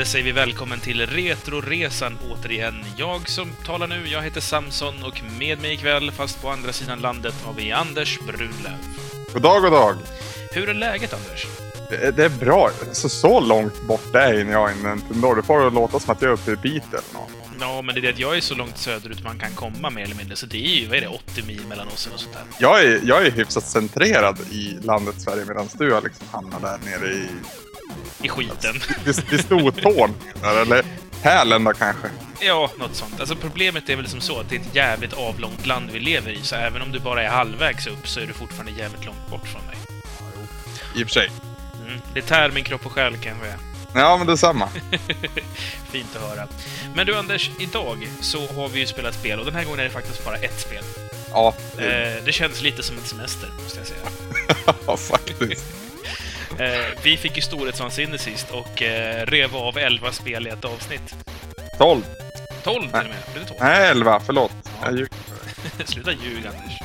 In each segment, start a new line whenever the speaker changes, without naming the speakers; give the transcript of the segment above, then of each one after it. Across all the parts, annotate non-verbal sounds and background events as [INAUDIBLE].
där säger vi välkommen till Retroresan återigen. Jag som talar nu, jag heter Samson och med mig ikväll, fast på andra sidan landet, har vi Anders Brunlöv.
God dag, god dag.
Hur är läget, Anders?
Det, det är bra. Alltså, så långt bort är jag i Nintendo. Det får låta som att jag är uppe i bit eller något.
Ja, men det är det att jag är så långt söderut man kan komma mer eller mindre, så det är ju, vad är det, 80 mil mellan oss eller sånt där.
Jag är, jag är hyfsat centrerad i landet Sverige medan du har liksom hamnat där nere i...
I skiten.
Vid, vid stortån. eller hälen kanske.
Ja, något sånt. Alltså problemet är väl som så att det är ett jävligt avlångt land vi lever i, så även om du bara är halvvägs upp så är du fortfarande jävligt långt bort från mig.
I och för sig.
Mm. Det tär min kropp och själ kanske.
Ja, men detsamma. [LAUGHS]
Fint att höra. Men du Anders, idag så har vi ju spelat spel och den här gången är det faktiskt bara ett spel.
Ja.
Eh, det känns lite som en semester, måste jag säga. [LAUGHS]
Ja, faktiskt.
Eh, vi fick ju storhetsvansinne sist och eh, rev av 11 spel i ett avsnitt.
12.
12 till och med. Blev det 12?
Nej, 11. Förlåt.
Ja.
Jag ljuger. [LAUGHS]
Sluta ljuga, Anders.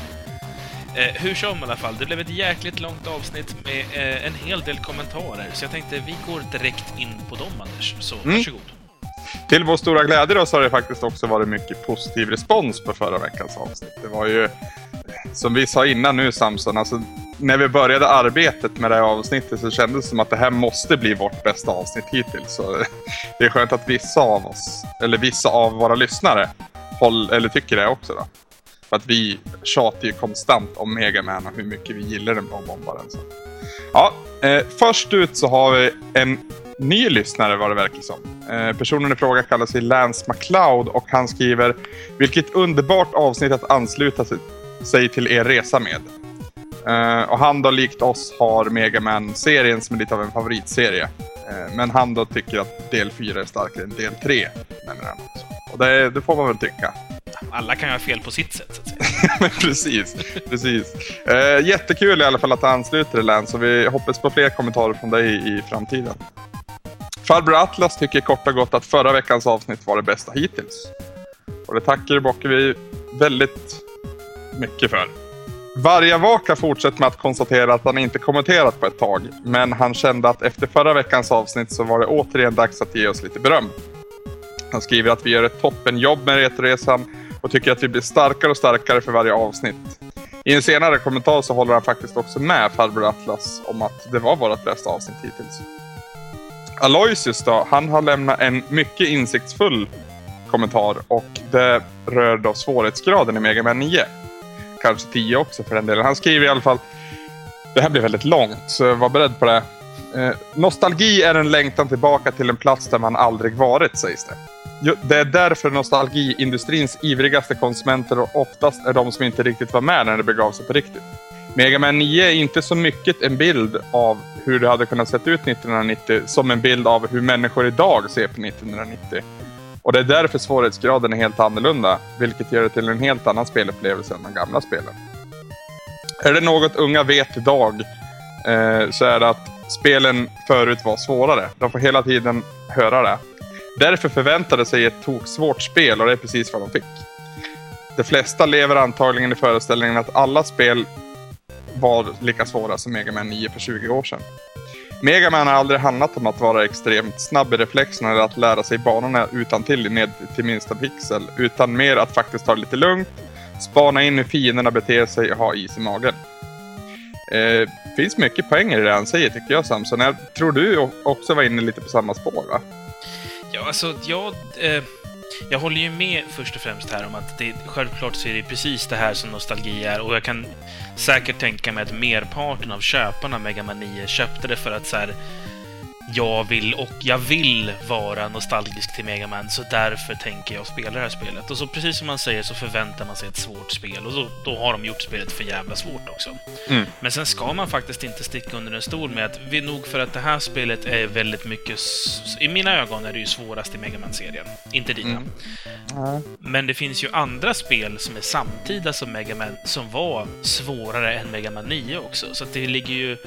Eh, hur som i alla fall, det blev ett jäkligt långt avsnitt med eh, en hel del kommentarer, så jag tänkte vi går direkt in på dem, Anders. Så
Mm.
varsågod.
Till vår stora glädje då så har det faktiskt också varit mycket positiv respons på förra veckans avsnitt. Det var ju, som vi sa innan nu Samson, alltså när vi började arbetet med det här avsnittet så kändes det som att det här måste bli vårt bästa avsnitt hittills. Så [LAUGHS] det är skönt att vissa av oss, eller vissa av våra lyssnare, håll, eller tycker det också då. För att vi tjatar ju konstant om Mega Man och hur mycket vi gillar den bombaren. Så. Ja, eh, först ut så har vi en ny lyssnare vad det verkar som. Eh, personen i fråga kallar sig Lance McLeod och han skriver Vilket underbart avsnitt att ansluta sig till er resa med. Eh, och han då likt oss har Mega Man-serien som är lite av en favoritserie. Eh, men han då tycker att del 4 är starkare än del 3. nämner han också. Och det, det får man väl tycka.
Alla kan ju ha fel på sitt sätt, så att säga. [LAUGHS]
Men precis, precis. Eh, jättekul i alla fall att du ansluter Lance och vi hoppas på fler kommentarer från dig i framtiden. Farbror Atlas tycker kort och gott att förra veckans avsnitt var det bästa hittills. Och det tackar och bockar vi väldigt mycket för. Vargavaka fortsätter med att konstatera att han inte kommenterat på ett tag, men han kände att efter förra veckans avsnitt så var det återigen dags att ge oss lite beröm. Han skriver att vi gör ett toppenjobb med Retoresan och tycker att vi blir starkare och starkare för varje avsnitt. I en senare kommentar så håller han faktiskt också med farbror Atlas om att det var vårt bästa avsnitt hittills. Aloysius då, han har lämnat en mycket insiktsfull kommentar och det rör då svårighetsgraden i Mega Man 9. Kanske tio också för den delen. Han skriver i alla fall det här blir väldigt långt, så var beredd på det. Eh, nostalgi är en längtan tillbaka till en plats där man aldrig varit, sägs det. Jo, Det är därför nostalgiindustrins ivrigaste konsumenter och oftast är de som inte riktigt var med när det begav sig på riktigt. Mega Man 9 är inte så mycket en bild av hur det hade kunnat se ut 1990 som en bild av hur människor idag ser på 1990. Och det är därför svårighetsgraden är helt annorlunda, vilket gör det till en helt annan spelupplevelse än de gamla spelen. Är det något unga vet idag eh, så är det att spelen förut var svårare. De får hela tiden höra det. Därför förväntade sig ett toksvårt spel och det är precis vad de fick. De flesta lever antagligen i föreställningen att alla spel var lika svåra som Mega Man 9 för 20 år sedan. Megaman har aldrig handlat om att vara extremt snabb i reflexerna eller att lära sig banorna utan till ned till minsta pixel, utan mer att faktiskt ta det lite lugnt, spana in hur fienderna beter sig och ha is i magen. Eh, finns mycket poänger i det han säger tycker jag Samson. Jag tror du också var inne lite på samma spår va?
Ja, alltså, jag, eh, jag håller ju med först och främst här om att det, självklart så är det precis det här som nostalgi är och jag kan säkert tänka mig att merparten av köparna av Mega Man 9 köpte det för att så här, jag vill och jag vill vara nostalgisk till Mega Man, så därför tänker jag spela det här spelet. Och så precis som man säger så förväntar man sig ett svårt spel och då, då har de gjort spelet för jävla svårt också.
Mm.
Men sen ska man faktiskt inte sticka under en stol med att vi nog för att det här spelet är väldigt mycket... I mina ögon är det ju svårast i Mega Man-serien. Inte dina.
Mm. Ja.
Men det finns ju andra spel som är samtida som Mega Man som var svårare än Mega Man 9 också. Så att det ligger ju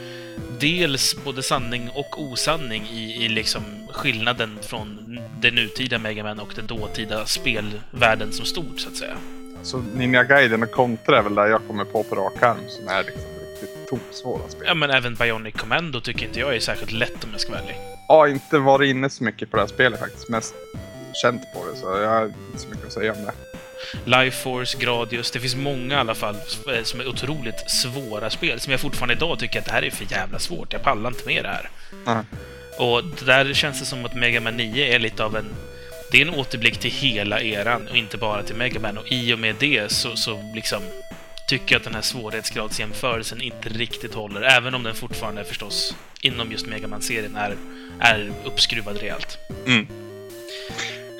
dels både sanning och osanning i, i liksom skillnaden från den nutida Mega Man och den dåtida spelvärlden som stort, så att säga.
Så Ninja Gaiden och Contra är väl där jag kommer på på rak arm som är liksom riktigt toksvåra spel.
Ja, men även Bionic Commando tycker inte jag är särskilt lätt om jag ska vara ärlig.
har inte varit inne så mycket på det här spelet faktiskt. Mest känt på det, så jag har inte så mycket att säga om det.
Life Force, Gradius, det finns många i alla fall eh, som är otroligt svåra spel. Som jag fortfarande idag tycker att det här är för jävla svårt. Jag pallar inte med det här.
Mm.
Och där känns det som att Mega Man 9 är lite av en... Det är en återblick till hela eran och inte bara till Mega Man. Och i och med det så, så liksom tycker jag att den här svårighetsgradsjämförelsen inte riktigt håller. Även om den fortfarande förstås inom just Mega Man-serien är, är uppskruvad rejält.
Mm.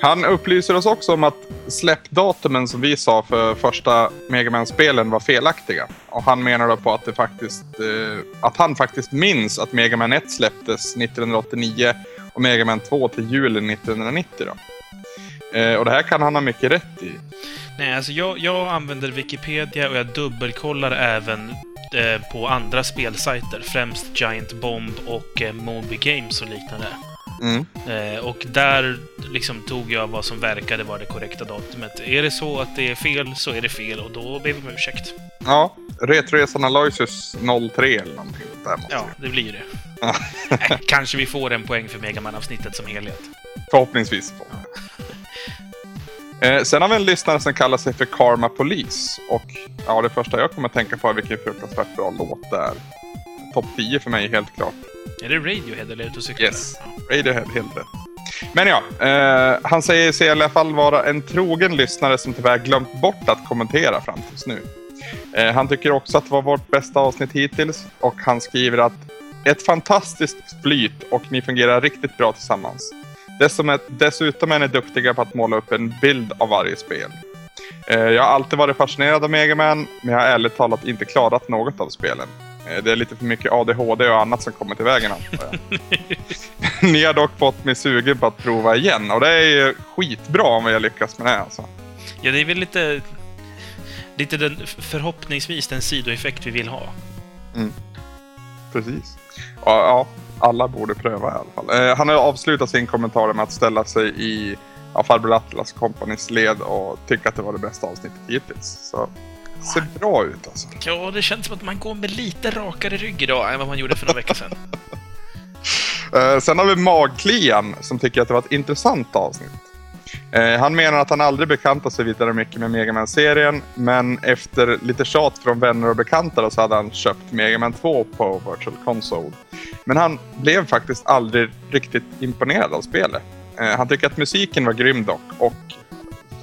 Han upplyser oss också om att släppdatumen som vi sa för första Mega Man-spelen var felaktiga. Och han menar då på att, det faktiskt, eh, att han faktiskt minns att Mega Man 1 släpptes 1989 och Mega Man 2 till julen 1990. Då. Eh, och det här kan han ha mycket rätt i.
Nej, alltså jag, jag använder Wikipedia och jag dubbelkollar även eh, på andra spelsajter. Främst Giant Bomb och eh, Moby Games och liknande.
Mm.
Eh, och där liksom tog jag vad som verkade vara det korrekta datumet. Är det så att det är fel så är det fel och då ber vi om ursäkt.
Ja, Retresan Aloysius 03 eller någonting där måste
Ja,
det.
blir det. Eh, Kanske vi får en poäng för Megaman-avsnittet som helhet.
Förhoppningsvis. Eh, sen har vi en lyssnare som kallar sig för Karma Police. Och ja, det första jag kommer att tänka på är vilken fruktansvärt bra låt det är. Topp 10 för mig helt klart.
Är det Radiohead eller är du cyklar?
Yes. Radiohead, helt rätt. Men ja, eh, han säger sig i alla fall vara en trogen lyssnare som tyvärr glömt bort att kommentera fram tills nu. Eh, han tycker också att det var vårt bästa avsnitt hittills och han skriver att ett fantastiskt flyt och ni fungerar riktigt bra tillsammans. Dessutom är, dessutom är ni duktiga på att måla upp en bild av varje spel. Eh, jag har alltid varit fascinerad av Mega Man, men jag har ärligt talat inte klarat något av spelen. Eh, Det är lite för mycket ADHD och annat som kommer till vägen antar jag. [LAUGHS] Ni har dock fått mig sugen på att prova igen och det är ju skitbra om vi har lyckats med det alltså.
Ja, det är väl lite... Lite den, förhoppningsvis den sidoeffekt vi vill ha.
Precis. Ja, ja, alla borde pröva i alla fall. Eh, han har avslutat sin kommentar med att ställa sig i ja, farbror Atlas Companys led och tycka att det var det bästa avsnittet hittills. Så ser bra ut alltså.
Ja, det känns som att man går med lite rakare rygg idag än vad man gjorde för några veckor sedan. [LAUGHS]
Eh, sen har vi Magklian som tycker att det var ett intressant avsnitt. Eh, han menar att han aldrig bekantat sig vidare mycket med Mega man serien men efter lite tjat från vänner och bekanta så hade han köpt Mega Man 2 på Virtual Console. Men han blev faktiskt aldrig riktigt imponerad av spelet. Eh, han tycker att musiken var grym dock och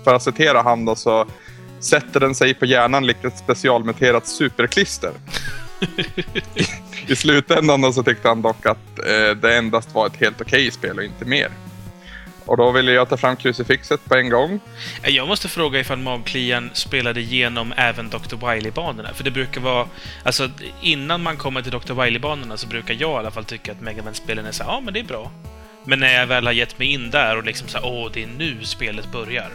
för att citera han då så sätter den sig på hjärnan likt ett specialmuterat superklister. [LAUGHS] I slutändan så tyckte han dock att eh, det endast var ett helt okej spel och inte mer. Och då ville jag ta fram krucifixet på en gång.
Eh, Jag måste fråga ifall Magklian spelade igenom även Dr. Wily-banorna. För det brukar vara... Alltså, innan man kommer till Dr. Wily-banorna så brukar jag i alla fall tycka att Mega Man-spelen är så ja men det är bra. Men när jag väl har gett mig in där och liksom så här, åh, det är nu spelet börjar.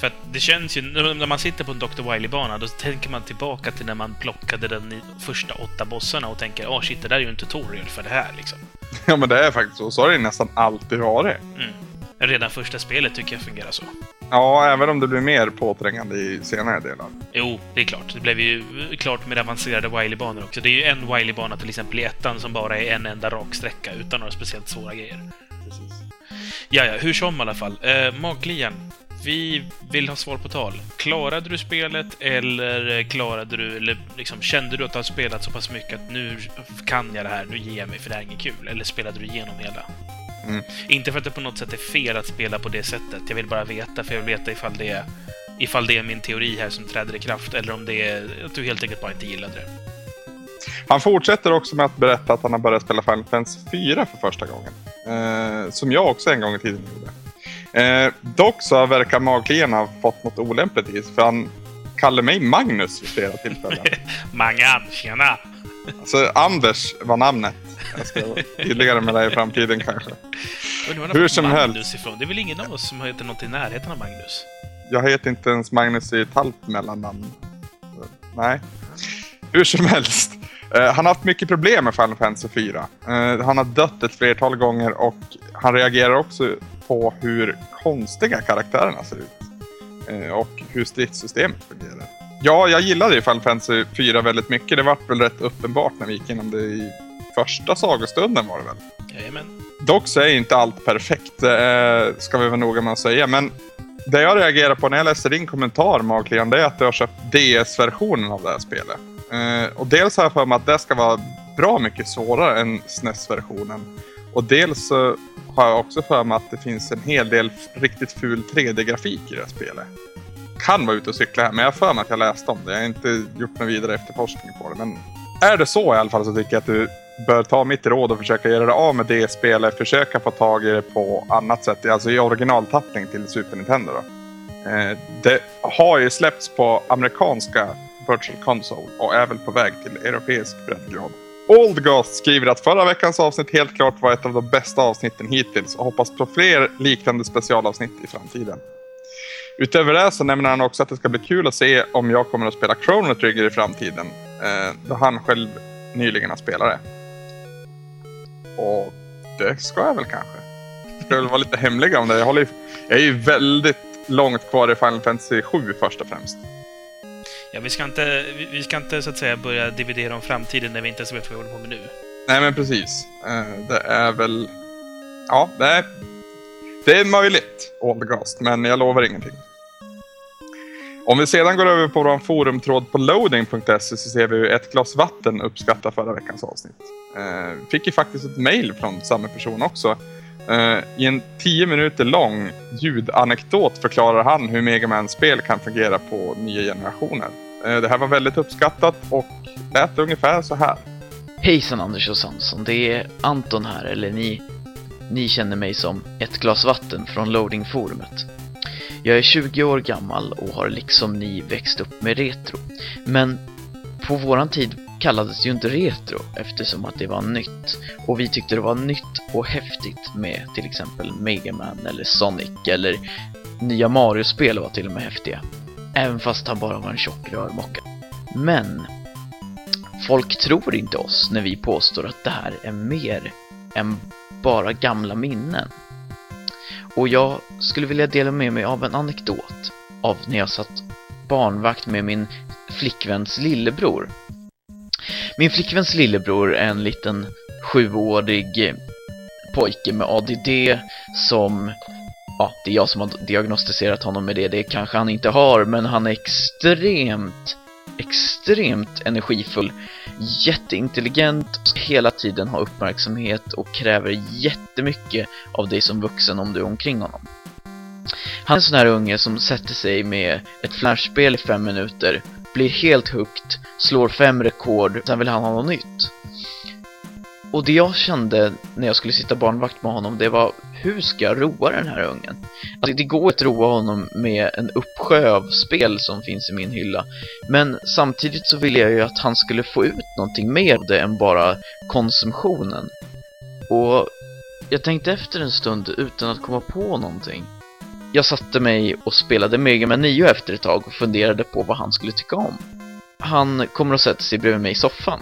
För att det känns ju, när man sitter på en Dr. Wily-bana, då tänker man tillbaka till när man plockade den i första åtta bossarna och tänker, åh shit, det där är ju en tutorial för det här liksom.
Ja men det är faktiskt så. Så har det nästan alltid varit.
Mm. Redan första spelet tycker jag fungerar så.
Ja, även om det blir mer påträngande i senare delar.
Jo, det är klart. Det blev ju klart med avancerade Wily-banor också. Det är ju en Wily-bana till exempel i ettan som bara är en enda rak sträcka utan några speciellt svåra grejer. Ja, ja, hur som i alla fall. Eh, Magklian, vi vill ha svar på tal. Klarade du spelet eller klarade du, eller liksom kände du att du har spelat så pass mycket att nu kan jag det här, nu ger jag mig för det här är inget kul? Eller spelade du igenom hela?
Mm.
Inte för att det på något sätt är fel att spela på det sättet. Jag vill bara veta, för jag vill veta ifall det är, ifall det är min teori här som träder i kraft eller om det är att du helt enkelt bara inte gillade det.
Han fortsätter också med att berätta att han har börjat spela Final Fantasy 4 för första gången. Eh, som jag också en gång i tiden gjorde. Eh, dock så verkar Magklian ha fått något olämpligt i sig, för han kallar mig Magnus vid flera tillfällen. [LAUGHS]
Mangan, tjena!
alltså Anders var namnet. Jag ska vara tydligare med det i framtiden kanske. Hur som
Magnus
helst.
ifrån. Det är väl ingen av oss som heter något i närheten av Magnus?
Jag heter inte ens Magnus i ett halvt mellannamn. Nej. Hur som helst. Eh, han har haft mycket problem med Final Fantasy 4. Eh, han har dött ett flertal gånger och han reagerar också på hur konstiga karaktärerna ser ut. Eh, och hur stridssystemet fungerar. Ja, jag gillade ju Final Fantasy 4 väldigt mycket. Det var väl rätt uppenbart när vi gick igenom det i första sagostunden var det väl.
Jajamän.
dock så är inte allt perfekt, det ska vi vara noga med att säga. Men det jag reagerar på när jag läste din kommentar Maglian, det är att du har köpt DS-versionen av det här spelet. Eh, och dels har jag för mig att det ska vara bra mycket svårare än SNES-versionen. Och dels så har jag också för mig att det finns en hel del riktigt ful 3D-grafik i det här spelet. Kan vara ute och cykla här, men jag har för mig att jag läste om det. Jag har inte gjort någon vidare efterforskning på det. Men är det så i alla fall så tycker jag att du bör ta mitt råd och försöka göra det av med det spelet. Försöka få tag i det på annat sätt. Alltså i originaltappning till Super Nintendo då. Eh, det har ju släppts på amerikanska Virtual Console och är väl på väg till europeisk breddgrad. Old Ghost skriver att förra veckans avsnitt helt klart var ett av de bästa avsnitten hittills och hoppas på fler liknande specialavsnitt i framtiden. Utöver det så nämner han också att det ska bli kul att se om jag kommer att spela Chrono Trigger i framtiden. Eh, då han själv nyligen har spelat det. Och det ska jag väl kanske. Ska väl vara lite hemliga om det. Jag, håller, jag är ju väldigt långt kvar i Final Fantasy 7 först och främst.
Ja, vi ska inte, vi ska inte så att säga börja dividera om framtiden när vi inte ens vet vad vi håller på med nu.
Nej, men precis. Eh, det är väl... Ja, det är, det är möjligt, Oldgast, men jag lovar ingenting. Om vi sedan går över på vår forumtråd på loading.se så ser vi hur ett glas vatten uppskattar förra veckans avsnitt. Eh, fick ju faktiskt ett mail från samma person också. Eh, I en tio minuter lång ljudanekdot förklarar han hur Mega man spel kan fungera på nya generationer. Eh, det här var väldigt uppskattat och lät ungefär så här.
Hejsan Anders och Samson, det är Anton här, eller ni, ni känner mig som ett glas vatten från loadingforumet. Jag är 20 år gammal och har liksom ni växt upp med retro. Men på våran tid kallades det ju inte retro eftersom att det var nytt. Och vi tyckte det var nytt och häftigt med till exempel Mega Man eller Sonic eller nya Mario-spel var till och med häftiga. Även fast han bara var en tjock rörmocka. Men folk tror inte oss när vi påstår att det här är mer än bara gamla minnen. Och jag skulle vilja dela med mig av en anekdot av när jag satt barnvakt med min flickväns lillebror. Min flickväns lillebror är en liten sjuårig pojke med ADD som ja, det är jag som har diagnostiserat honom med det. Det kanske han inte har, men han är extremt, extremt energifull, jätteintelligent, hela tiden har uppmärksamhet och kräver jättemycket av dig som vuxen om du är omkring honom. Han är en sån här unge som sätter sig med ett flashspel i fem minuter, blir helt hooked, slår fem rekord, sen vill han ha något nytt. Och det jag kände när jag skulle sitta barnvakt med honom, det var hur ska jag roa den här ungen? Alltså det går att roa honom med en uppsjö av spel som finns i min hylla. Men samtidigt så ville jag ju att han skulle få ut någonting mer av det än bara konsumtionen. Och jag tänkte efter en stund utan att komma på någonting. Jag satte mig och spelade Mega Man 9 efter ett tag och funderade på vad han skulle tycka om. Han kommer att sätta sig bredvid mig i soffan.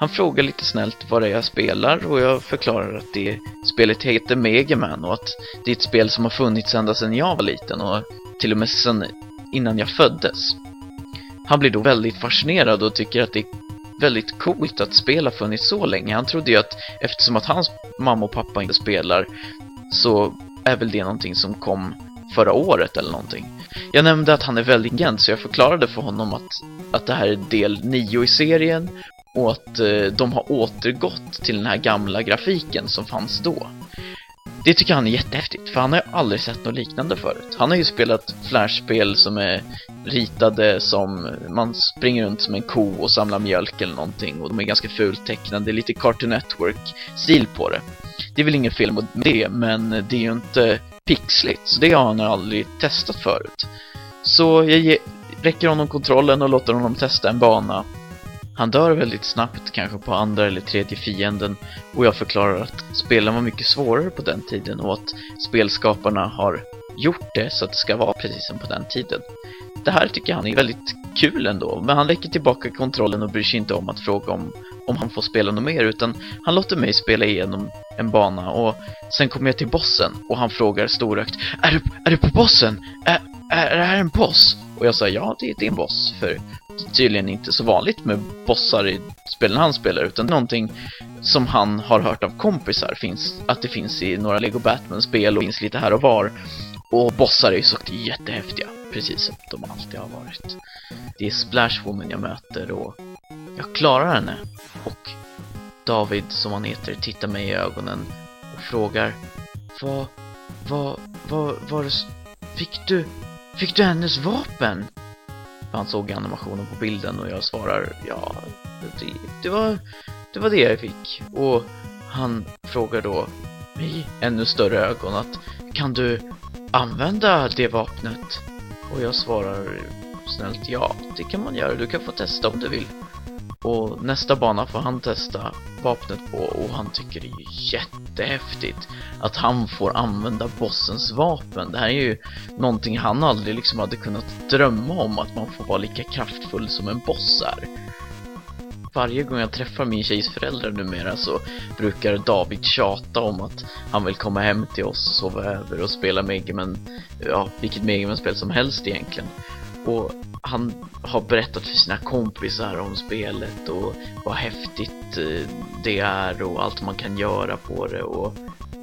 Han frågar lite snällt vad det är jag spelar och jag förklarar att det spelet heter Mega Man och att det är ett spel som har funnits ända sedan jag var liten och till och med sedan innan jag föddes. Han blir då väldigt fascinerad och tycker att det är väldigt coolt att spel har funnits så länge. Han trodde ju att eftersom att hans mamma och pappa inte spelar så är väl det någonting som kom förra året eller någonting. Jag nämnde att han är väldigt intelligent så jag förklarade för honom att, att det här är del 9 i serien och eh, att de har återgått till den här gamla grafiken som fanns då. Det tycker han är jättehäftigt, för han har ju aldrig sett något liknande förut. Han har ju spelat flashspel som är ritade som man springer runt som en ko och samlar mjölk eller någonting och de är ganska fult tecknade, lite Cartoon Network-stil på det. Det är väl ingen fel med det, men det är ju inte pixligt, så det har han aldrig testat förut. Så jag ge, räcker honom kontrollen och låter honom testa en bana han dör väldigt snabbt, kanske på andra eller tredje fienden och jag förklarar att spelen var mycket svårare på den tiden och att spelskaparna har gjort det så att det ska vara precis som på den tiden. Det här tycker han är väldigt kul ändå, men han lägger tillbaka kontrollen och bryr sig inte om att fråga om, om han får spela något mer utan han låter mig spela igenom en bana och sen kommer jag till bossen och han frågar storögt Är du, är du på bossen? Är, är, är det här en boss? Och jag sa ja, det, det är en boss för tydligen inte så vanligt med bossar i spelen han spelar utan någonting som han har hört av kompisar finns, att det finns i några Lego Batman-spel och finns lite här och var. Och bossar är ju såklart jättehäftiga, precis som de alltid har varit. Det är Splash Woman jag möter och jag klarar henne. Och David, som han heter, tittar mig i ögonen och frågar Vad, vad, vad, var det, fick du, fick du hennes vapen? Han såg animationen på bilden och jag svarar ja, det, det var, det var det jag fick. Och han frågar då med ännu större ögon att kan du använda det vapnet? Och jag svarar snällt ja, det kan man göra. Du kan få testa om du vill. Och nästa bana får han testa vapnet på och han tycker det är jättehäftigt att han får använda bossens vapen. Det här är ju någonting han aldrig liksom hade kunnat drömma om att man får vara lika kraftfull som en boss är. Varje gång jag träffar min tjejs föräldrar numera så brukar David tjata om att han vill komma hem till oss och sova över och spela Megaman, ja, vilket Megaman-spel som helst egentligen. Och han har berättat för sina kompisar om spelet och vad häftigt eh, det är och allt man kan göra på det och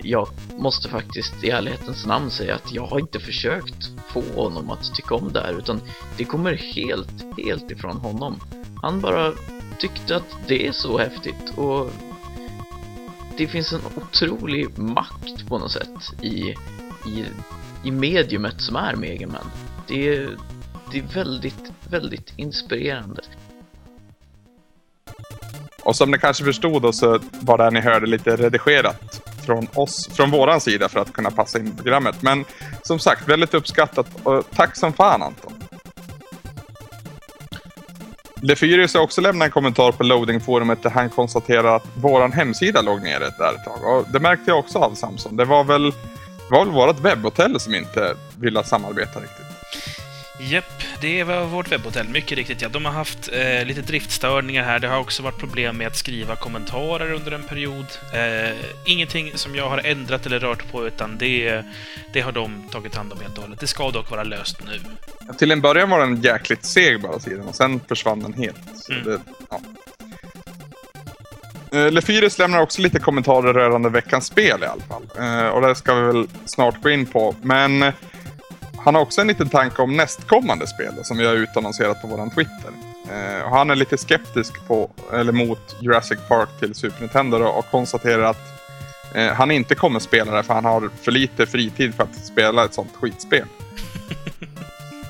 jag måste faktiskt i ärlighetens namn säga att jag har inte försökt få honom att tycka om det här utan det kommer helt, helt ifrån honom. Han bara tyckte att det är så häftigt och det finns en otrolig makt på något sätt i, i, i mediumet som är Megaman. Det är, det är väldigt, väldigt inspirerande.
Och som ni kanske förstod då så var det här ni hörde lite redigerat från oss, från våran sida för att kunna passa in i programmet. Men som sagt, väldigt uppskattat och tack som fan Anton. Lefyrius har också lämnat en kommentar på loadingforumet där han konstaterar att våran hemsida låg nere där ett tag. Och det märkte jag också av Samson. Det var väl, det var väl vårt webbhotell som inte ville samarbeta riktigt.
Japp, det var vårt webbhotell. Mycket riktigt, ja. De har haft eh, lite driftstörningar här. Det har också varit problem med att skriva kommentarer under en period. Eh, ingenting som jag har ändrat eller rört på, utan det, det har de tagit hand om helt och hållet. Det ska dock vara löst nu.
Till en början var den jäkligt seg bara sidan och sen försvann den helt.
Mm.
det, ja. Eh, Lefyris lämnar också lite kommentarer rörande veckans spel i alla fall. Eh, och det ska vi väl snart gå in på. Men han har också en liten tanke om nästkommande spel som vi har utannonserat på våran Twitter. Eh, och han är lite skeptisk på, eller mot Jurassic Park till Super Nintendo då, och konstaterar att eh, han inte kommer spela det för han har för lite fritid för att spela ett sånt skitspel. [LAUGHS]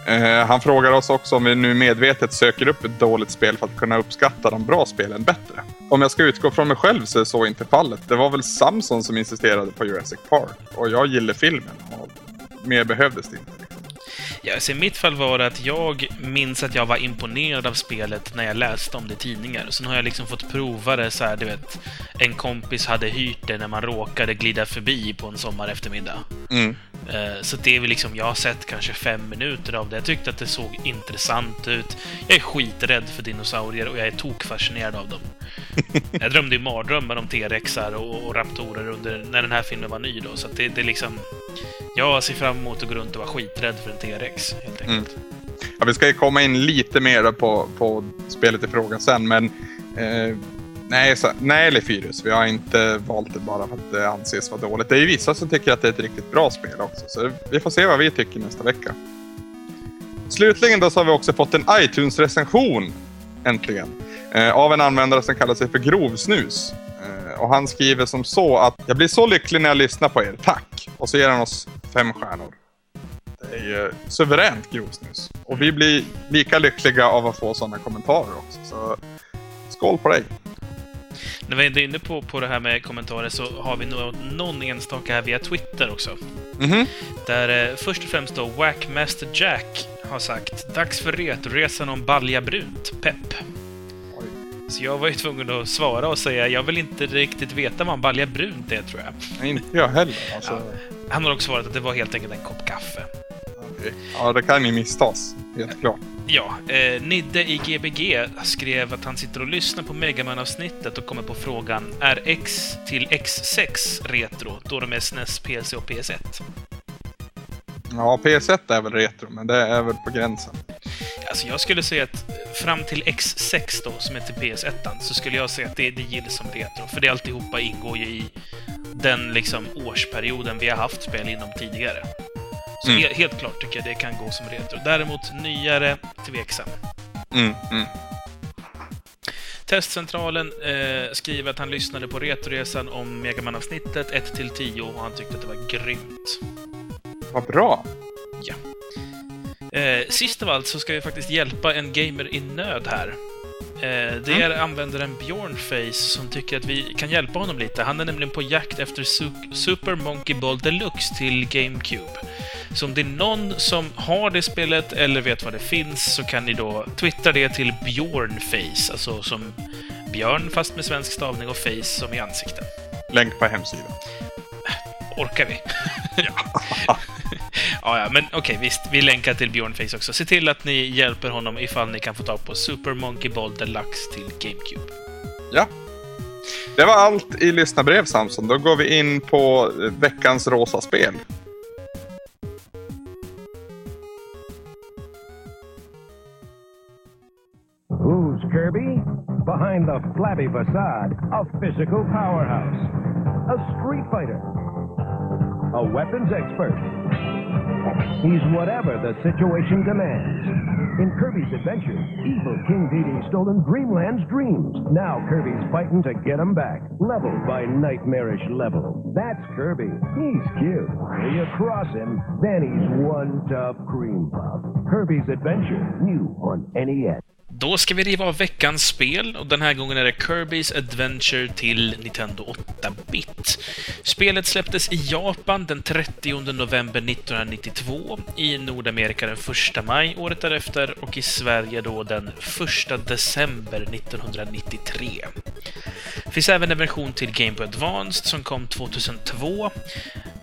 Eh, han frågar oss också om vi nu medvetet söker upp ett dåligt spel för att kunna uppskatta de bra spelen bättre. Om jag ska utgå från mig själv så är så inte fallet. Det var väl Samson som insisterade på Jurassic Park och jag gillar filmen. Och mer behövdes det inte.
Ja, så I mitt fall var det att jag minns att jag var imponerad av spelet när jag läste om det i tidningar. Sen har jag liksom fått prova det så här, du vet. En kompis hade hyrt det när man råkade glida förbi på en sommar eftermiddag.
Mm.
Eh, Så det är väl liksom, jag har sett kanske fem minuter av det. Jag tyckte att det såg intressant ut. Jag är skiträdd för dinosaurier och jag är tokfascinerad av dem. [LAUGHS] jag drömde ju mardrömmar om T-rexar och, och raptorer under, när den här filmen var ny då. Så det, det är liksom... Jag ser fram emot att gå runt och vara skiträdd för en T-rex, helt enkelt.
Ja, vi ska ju komma in lite mer på, på spelet i fråga sen, men eh, nej, så, nej Lefyrus. Vi har inte valt det bara för att det anses vara dåligt. Det är ju vissa som tycker att det är ett riktigt bra spel också, så vi får se vad vi tycker nästa vecka. Slutligen då så har vi också fått en iTunes-recension, äntligen, eh, av en användare som kallar sig för Grovsnus. Eh, och han skriver som så att jag blir så lycklig när jag lyssnar på er, tack! Och så ger han oss fem stjärnor. Är ju suveränt grovsnus. Och vi blir lika lyckliga av att få sådana kommentarer också. Så skål på dig!
När vi är inne på, på det här med kommentarer så har vi nog någon enstaka här via Twitter också.
Mhm.
Där eh, först och främst då Wackmaster Jack har sagt Dags för retroresan om balja brunt. Pepp.
Oj.
Så jag var ju tvungen att svara och säga jag vill inte riktigt veta vad en balja brunt är, tror jag.
Nej, inte jag heller. Alltså,
Han har också svarat att det var helt enkelt en kopp kaffe.
Ja, det kan ju misstas. Helt klart.
Ja, eh, Nidde i Gbg skrev att han sitter och lyssnar på Megaman-avsnittet och kommer på frågan Är X till X6 retro, då de är SNES, PC och PS1?
Ja, PS1 är väl retro, men det är väl på gränsen.
Alltså jag skulle säga att fram till X6 då, som till PS1, så skulle jag säga att det, det gills som retro. För det alltihopa ingår ju i den liksom årsperioden vi har haft spel inom tidigare. Så
Mm.
he helt klart tycker jag det kan gå som retro. Däremot nyare, tveksam.
Mm, mm.
Testcentralen eh, skriver att han lyssnade på Retoresan om Megaman-avsnittet 1-10 och han tyckte att det var grymt.
Vad bra.
Eh, sist av allt så ska vi faktiskt hjälpa en gamer i nöd här. Eh, det är användaren Bjornface som tycker att vi kan hjälpa honom lite. Han är nämligen på jakt efter Su- Super Monkey Ball Deluxe till GameCube. Så om det är någon som har det spelet eller vet vad det finns så kan ni då twittra det till Bjornface, alltså som björn fast med svensk stavning och face som i ansikte.
Länk på hemsidan.
Orkar vi? [LAUGHS] ja. ja, ja, men okej, visst. Vi länkar till Bjornface också. Se till att ni hjälper honom ifall ni kan få tag på Super Monkey Ball Deluxe till GameCube.
Ja. Det var allt i lyssnarbrev Samson. Då går vi in på veckans rosa spel.
Who's Kirby? Behind the flabby facade, a physical powerhouse, a street fighter, a weapons expert. He's whatever the situation demands. In Kirby's Adventure, evil King Dede's stolen Dreamland's dreams. Now Kirby's fighting to get 'em back, level by nightmarish level. That's Kirby. He's cute. Till you cross him, then he's one tough cream puff. Kirby's Adventure, new on NES.
Då ska vi riva av veckans spel och den här gången är det Kirby's Adventure till Nintendo 8-bit. Spelet släpptes i Japan den 30 november 1992, i Nordamerika den 1 maj året därefter och i Sverige då den 1 december 1993. Det finns även en version till Game Boy Advanced som kom 2002.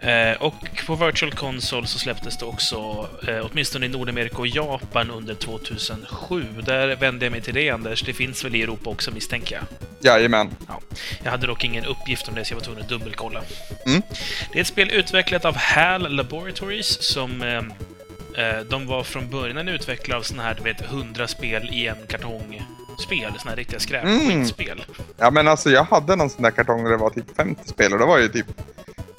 Eh, och på Virtual Console så släpptes det också, eh, åtminstone i Nordamerika och Japan, under 2007. Där vände jag mig till dig, Anders. Det finns väl i Europa också, misstänker jag?
Jajamän.
Ja. Jag hade dock ingen uppgift om det, så jag var tvungen att dubbelkolla.
Mm.
Det är ett spel utvecklat av HAL Laboratories, som eh, eh, de var från början en utvecklare av såna här, du vet, 100 spel i en kartong spel, såna här riktiga skräp
Mm. Ja men alltså jag hade någon sån där kartong där det var typ 50 spel och det var ju typ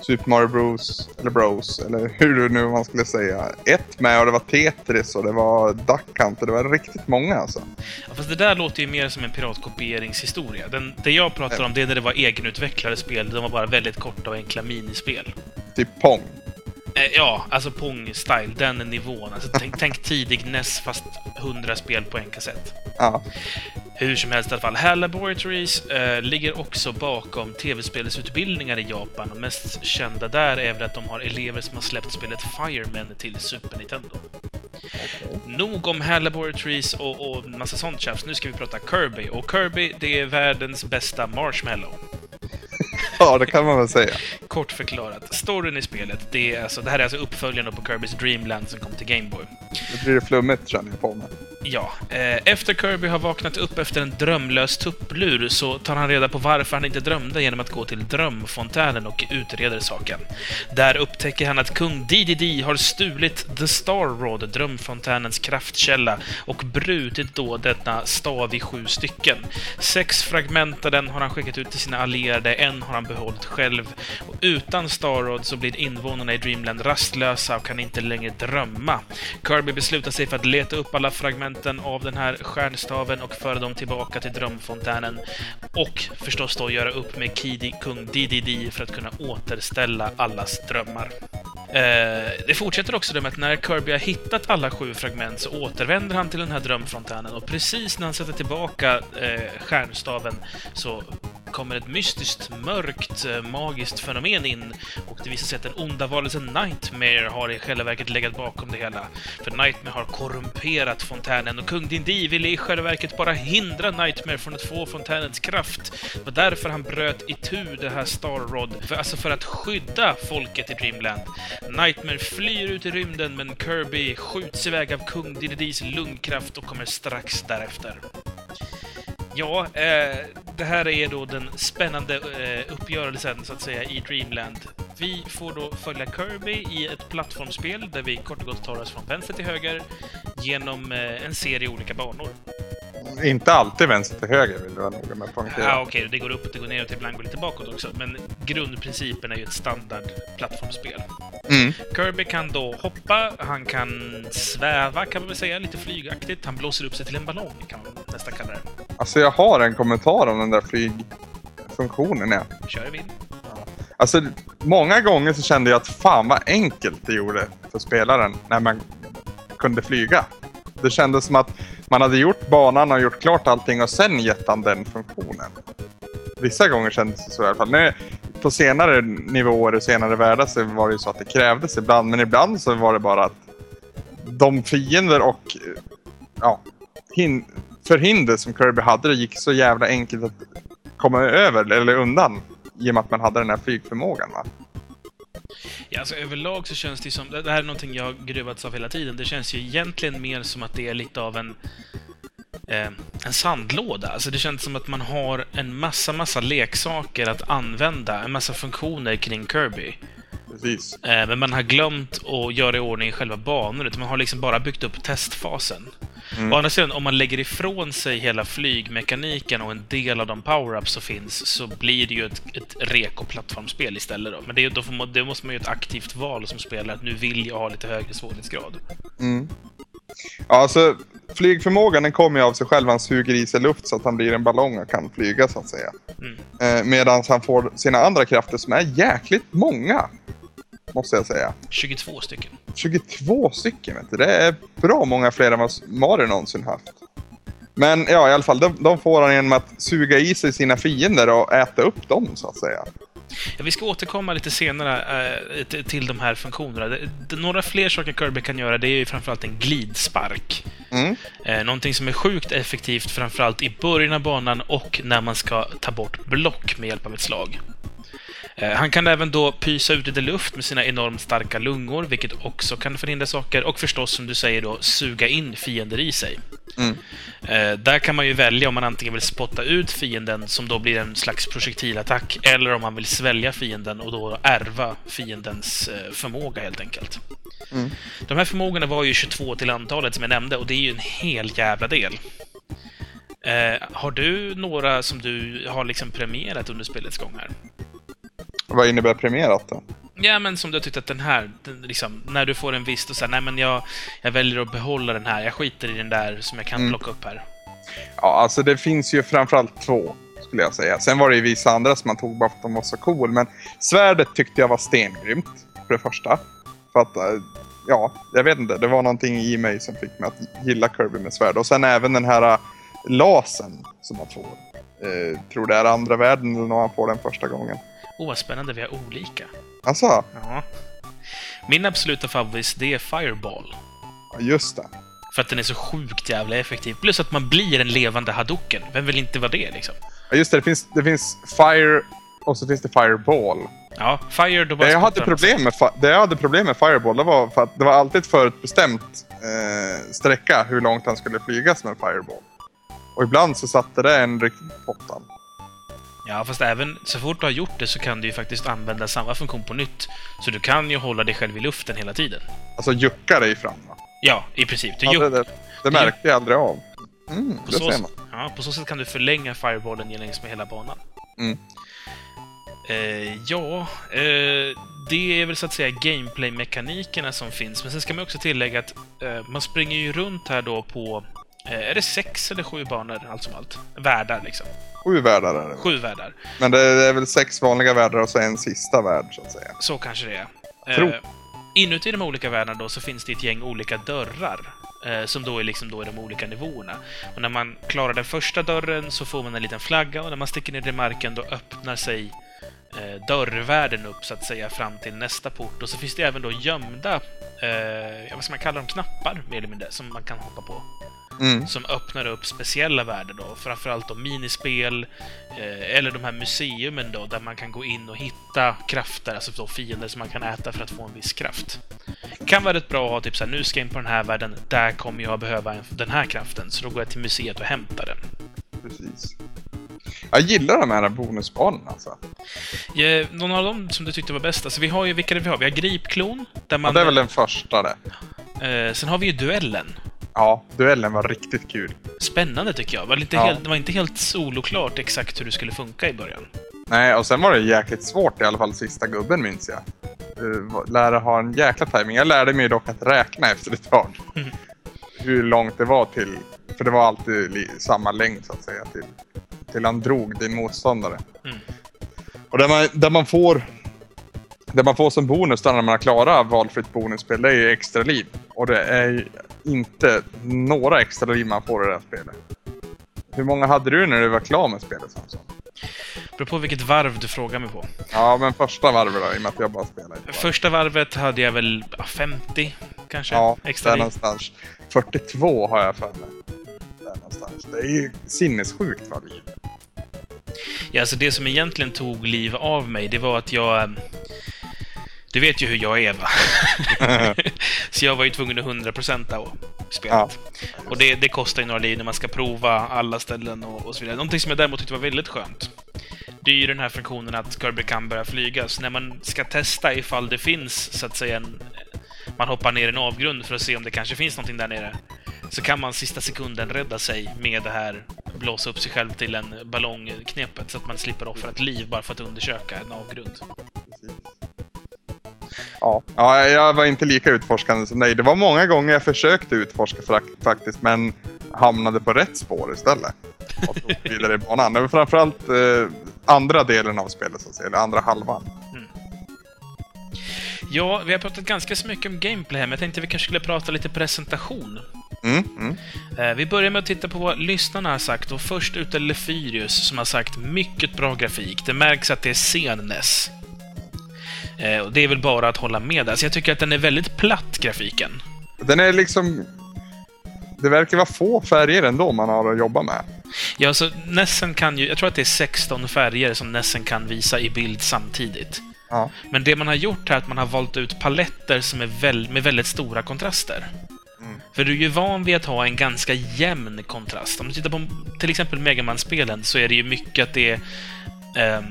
Super Mario Bros, eller Bros, eller hur nu man skulle säga. Ett med och det var Tetris och det var Duck Hunt och det var riktigt många alltså.
Ja, fast det där låter ju mer som en piratkopieringshistoria. Den, det jag pratar om, det är när det var egenutvecklade spel. De var bara väldigt korta och enkla minispel.
Typ Pong.
Eh, ja, alltså Pong-style, den nivån. Alltså, tänk, tänk tidig NES fast 100 spel på en kassett.
Ja.
Hur som helst i alla fall. HAL Laboratories eh, ligger också bakom tv-spelsutbildningar i Japan. Och mest kända där är väl att de har elever som har släppt spelet Fireman till Super Nintendo. Nog om HAL Laboratories och, och massa sånt tjafs. Nu ska vi prata Kirby. Och Kirby, det är världens bästa marshmallow. [LAUGHS]
ja, det kan man väl säga.
Kort förklarat. Storyn i spelet, det, är alltså, det här är alltså uppföljaren på Kirby's Dream Land som kom till Game Boy.
Nu blir det flummigt känner jag på mig.
Ja, eh, efter Kirby har vaknat upp efter en drömlös tupplur så tar han reda på varför han inte drömde genom att gå till drömfontänen och utreder saken. Där upptäcker han att kung Dididi har stulit The Star Rod, drömfontänens kraftkälla, och brutit då denna stav i sju stycken. Sex fragment av den har han skickat ut till sina allierade, en har han behållit själv. Och utan Starrod så blir invånarna i Dreamland rastlösa och kan inte längre drömma. Kirby beslutar sig för att leta upp alla fragmenten av den här stjärnstaven och föra dem tillbaka till drömfontänen. Och förstås då göra upp med Kidi, kung Dididi för att kunna återställa allas drömmar. Eh, det fortsätter också med att när Kirby har hittat alla sju fragment så återvänder han till den här drömfontänen och precis när han sätter tillbaka eh, stjärnstaven så kommer ett mystiskt, mörkt, eh, magiskt fenomen in och det visar sig att den onda varelsen Nightmare har i själva verket legat bakom det hela. För Nightmare har korrumperat fontänen och kung Dindi ville i själva verket bara hindra Nightmare från att få fontänens kraft. Det var därför han bröt itu det här Star Rod, för, alltså för att skydda folket i Dreamland. Nightmare flyr ut i rymden men Kirby skjuts iväg av kung Dindis lungkraft och kommer strax därefter. Ja, eh, det här är då den spännande eh, uppgörelsen så att säga i Dreamland. Vi får då följa Kirby i ett plattformsspel där vi kort och gott tar oss från vänster till höger genom eh, en serie olika banor
inte alltid vänster till höger vill jag vara noga med att poängtera.
Ja, okej, det går uppåt, det går neråt, ibland går lite bakåt också. Men grundprincipen är ju ett standard plattformsspel.
Mm.
Kirby kan då hoppa, han kan sväva kan man väl säga, lite flygaktigt. Han blåser upp sig till en ballong, kan man nästan kalla det.
Alltså jag har en kommentar om den där flygfunktionen. Ja.
Kör vi.
Alltså, många gånger så kände jag att fan vad enkelt det gjorde för spelaren när man kunde flyga. Det kändes som att man hade gjort banan och gjort klart allting och sen gett han den funktionen. Vissa gånger kändes det så i alla fall. Nu, på senare nivåer och senare världar så var det ju så att det krävdes ibland, men ibland så var det bara att de fiender och ja, hin- förhinder som Kirby hade, det gick så jävla enkelt att komma över eller undan i och med att man hade den här flygförmågan. Va?
Ja, alltså överlag så känns det som... Det här är någonting jag har gruvats av hela tiden. Det känns ju egentligen mer som att det är lite av en... Eh, en sandlåda. Alltså det känns som att man har en massa, massa leksaker att använda. En massa funktioner kring Kirby.
Precis.
Eh, men man har glömt att göra i ordning själva banor, utan man har liksom bara byggt upp testfasen.
Mm.
Å andra sidan, om man lägger ifrån sig hela flygmekaniken och en del av de power-ups som finns, så blir det ju ett, ett reko-plattformsspel istället. Då. Men det, då man, det måste man ju ett aktivt val som spelare, att nu vill jag ha lite högre svårighetsgrad.
Mm. Ja, alltså flygförmågan den kommer ju av sig själv. Han suger i sig luft så att han blir en ballong och kan flyga så att säga.
Mm.
Eh, Medan han får sina andra krafter som är jäkligt många. Måste jag säga.
22 stycken.
22 stycken vet du. Det är bra många fler än vad Mario någonsin haft. Men ja, i alla fall, de, de får han genom att suga i sig sina fiender och äta upp dem så att säga.
Ja, vi ska återkomma lite senare t- till de här funktionerna. Det, det, några fler saker Kirby kan göra, det är ju framförallt en glidspark.
Mm.
Eh, någonting som är sjukt effektivt, framförallt i början av banan och när man ska ta bort block med hjälp av ett slag. Eh, han kan även då pysa ut lite luft med sina enormt starka lungor, vilket också kan förhindra saker. Och förstås, som du säger då, suga in fiender i sig.
Mm.
Eh, där kan man ju välja om man antingen vill spotta ut fienden, som då blir en slags projektilattack, eller om man vill svälja fienden och då ärva fiendens eh, förmåga, helt enkelt.
Mm.
De här förmågorna var ju 22 till antalet, som jag nämnde, och det är ju en hel jävla del. Eh, har du några som du har liksom premierat under spelets gång här?
Vad innebär premierat då?
Ja, men som du har tyckt att den här, den, liksom, när du får en viss och säger nej men jag, jag väljer att behålla den här, jag skiter i den där som jag kan
Mm.
plocka upp här.
Ja, alltså det finns ju framförallt två skulle jag säga. Sen var det ju vissa andra som man tog bara för att de var så cool. Men svärdet tyckte jag var stengrymt, för det första. För att, eh, ja, jag vet inte. Det var någonting i mig som fick mig att gilla Kirby med svärd. Och sen även den här eh, lasen som man får. Eh, tror det är andra världen eller när man får den första gången.
Åh, vad spännande, vi har olika.
Alltså,
Ja. Min absoluta favorit, det är Fireball.
ja, just det.
För att den är så sjukt jävla effektiv. Plus att man blir en levande Hadouken. Vem vill inte vara det, liksom?
Ja, just det. Det finns, det finns Fire och så finns det Fireball.
Ja, Fire, då bara
Det jag, hade problem med, det jag hade problem med Fireball det var för att det var alltid ett förutbestämt eh, sträcka hur långt han skulle flygas med Fireball. Och ibland så satte det en riktigt pottan.
Ja, fast även så fort du har gjort det så kan du ju faktiskt använda samma funktion på nytt. Så du kan ju hålla dig själv i luften hela tiden.
Alltså jucka dig fram. va?
Ja, i princip. Du
Ja, det, det, det märkte jag aldrig av. Mm,
på,
det
så,
ser man.
ja, på så sätt kan du förlänga Fireballen längs med hela banan.
Mm.
Eh, ja, eh, det är väl så att säga gameplay-mekanikerna som finns. Men sen ska man också tillägga att eh, man springer ju runt här då på... Eh, är det sex eller sju banor, allt som allt? Världar, liksom.
Sju världar är det.
Sju världar.
Men det är väl sex vanliga världar och så en sista värld så att säga.
Så kanske det är.
Tro.
Eh, inuti de olika världarna då så finns det ett gäng olika dörrar. Eh, som då är liksom då i de olika nivåerna. Och när man klarar den första dörren så får man en liten flagga och när man sticker ner i marken då öppnar sig eh, dörrvärlden upp så att säga fram till nästa port. Och så finns det även då gömda, eh, vad ska man kalla dem, knappar mer eller mindre, som man kan hoppa på.
Mm.
Som öppnar upp speciella världar då, framförallt då minispel, eh, eller de här museumen då, där man kan gå in och hitta krafter, alltså då fiender som man kan äta för att få en viss kraft. Kan vara rätt bra att ha typ såhär, nu ska jag in på den här världen, där kommer jag behöva en, den här kraften, så då går jag till museet och hämtar den.
Precis. Jag gillar de här bonusbanorna alltså.
Eh, någon av dem som du tyckte var bäst? Alltså vi har ju, vilka det vi har? Vi har Gripklon, där
Ja,
man...
det är väl den första det.
eh, sen har vi ju Duellen,
Ja, duellen var riktigt kul.
spännande tycker jag. Det var, inte
Ja.
helt, det var inte helt soloklart exakt hur det skulle funka i början.
Nej, och sen var det jäkligt svårt i alla fall sista gubben minns jag. Uh, lära ha en jäkla timing. Jag lärde mig dock att räkna efter ett tag.
Mm.
Hur långt det var till. För det var alltid samma längd så att säga. Till, till han drog din motståndare.
Mm.
Och där man, där man får det man får som bonus då när man har klarat valfritt bonusspel, det är ju extra liv. Och det är inte några extra liv man får i det här spelet. Hur många hade du när du var klar med spelet Samson?
Beror på vilket varv du frågar mig på.
Ja, men första varvet då, i och med att jag bara spelar ett varv.
Första varvet hade jag väl ja, 50, kanske?
Ja,
extra
där
liv.
någonstans. 42 har jag för mig. Där någonstans. Det är ju sinnessjukt vad liv.
Ja, alltså det som egentligen tog liv av mig, det var att jag... eh, Du vet ju hur jag är, va? [LAUGHS] så jag var ju tvungen att 100% av spelet. Och det, det kostar ju några liv när man ska prova alla ställen och, och så vidare. Någonting som jag däremot tyckte var väldigt skönt. Det är ju den här funktionen att Kirby kan börja flyga. Så när man ska testa ifall det finns, så att säga, en, man hoppar ner i en avgrund för att se om det kanske finns någonting där nere. Så kan man sista sekunden rädda sig med det här blåsa upp sig själv till en ballongknepet så att man slipper offra ett liv bara för att undersöka en avgrund.
Ja. ja, jag var inte lika utforskande som dig. Det var många gånger jag försökte utforska faktiskt, men hamnade på rätt spår istället. Och tog vidare i banan. Det var framförallt eh, andra delen av spelet, så att säga, eller andra halvan.
Ja, vi har pratat ganska så mycket om gameplay här, men jag tänkte vi kanske skulle prata lite presentation.
Mm, mm.
Eh, Vi börjar med att titta på vad lyssnarna har sagt och först ut är Lefyrius som har sagt mycket bra grafik. Det märks att det är sen NES. Eh, Och det är väl bara att hålla med. Alltså jag tycker att den är väldigt platt, grafiken.
Den är liksom... Det verkar vara få färger ändå man har att jobba med.
Ja, alltså Nessen kan ju... Jag tror att det är 16 färger som Nessen kan visa i bild samtidigt.
Ja.
Men det man har gjort här är att man har valt ut paletter som är väl, med väldigt stora kontraster.
Mm.
För du är ju van vid att ha en ganska jämn kontrast. Om du tittar på till exempel Megaman-spelen så är det ju mycket att det är... ehm,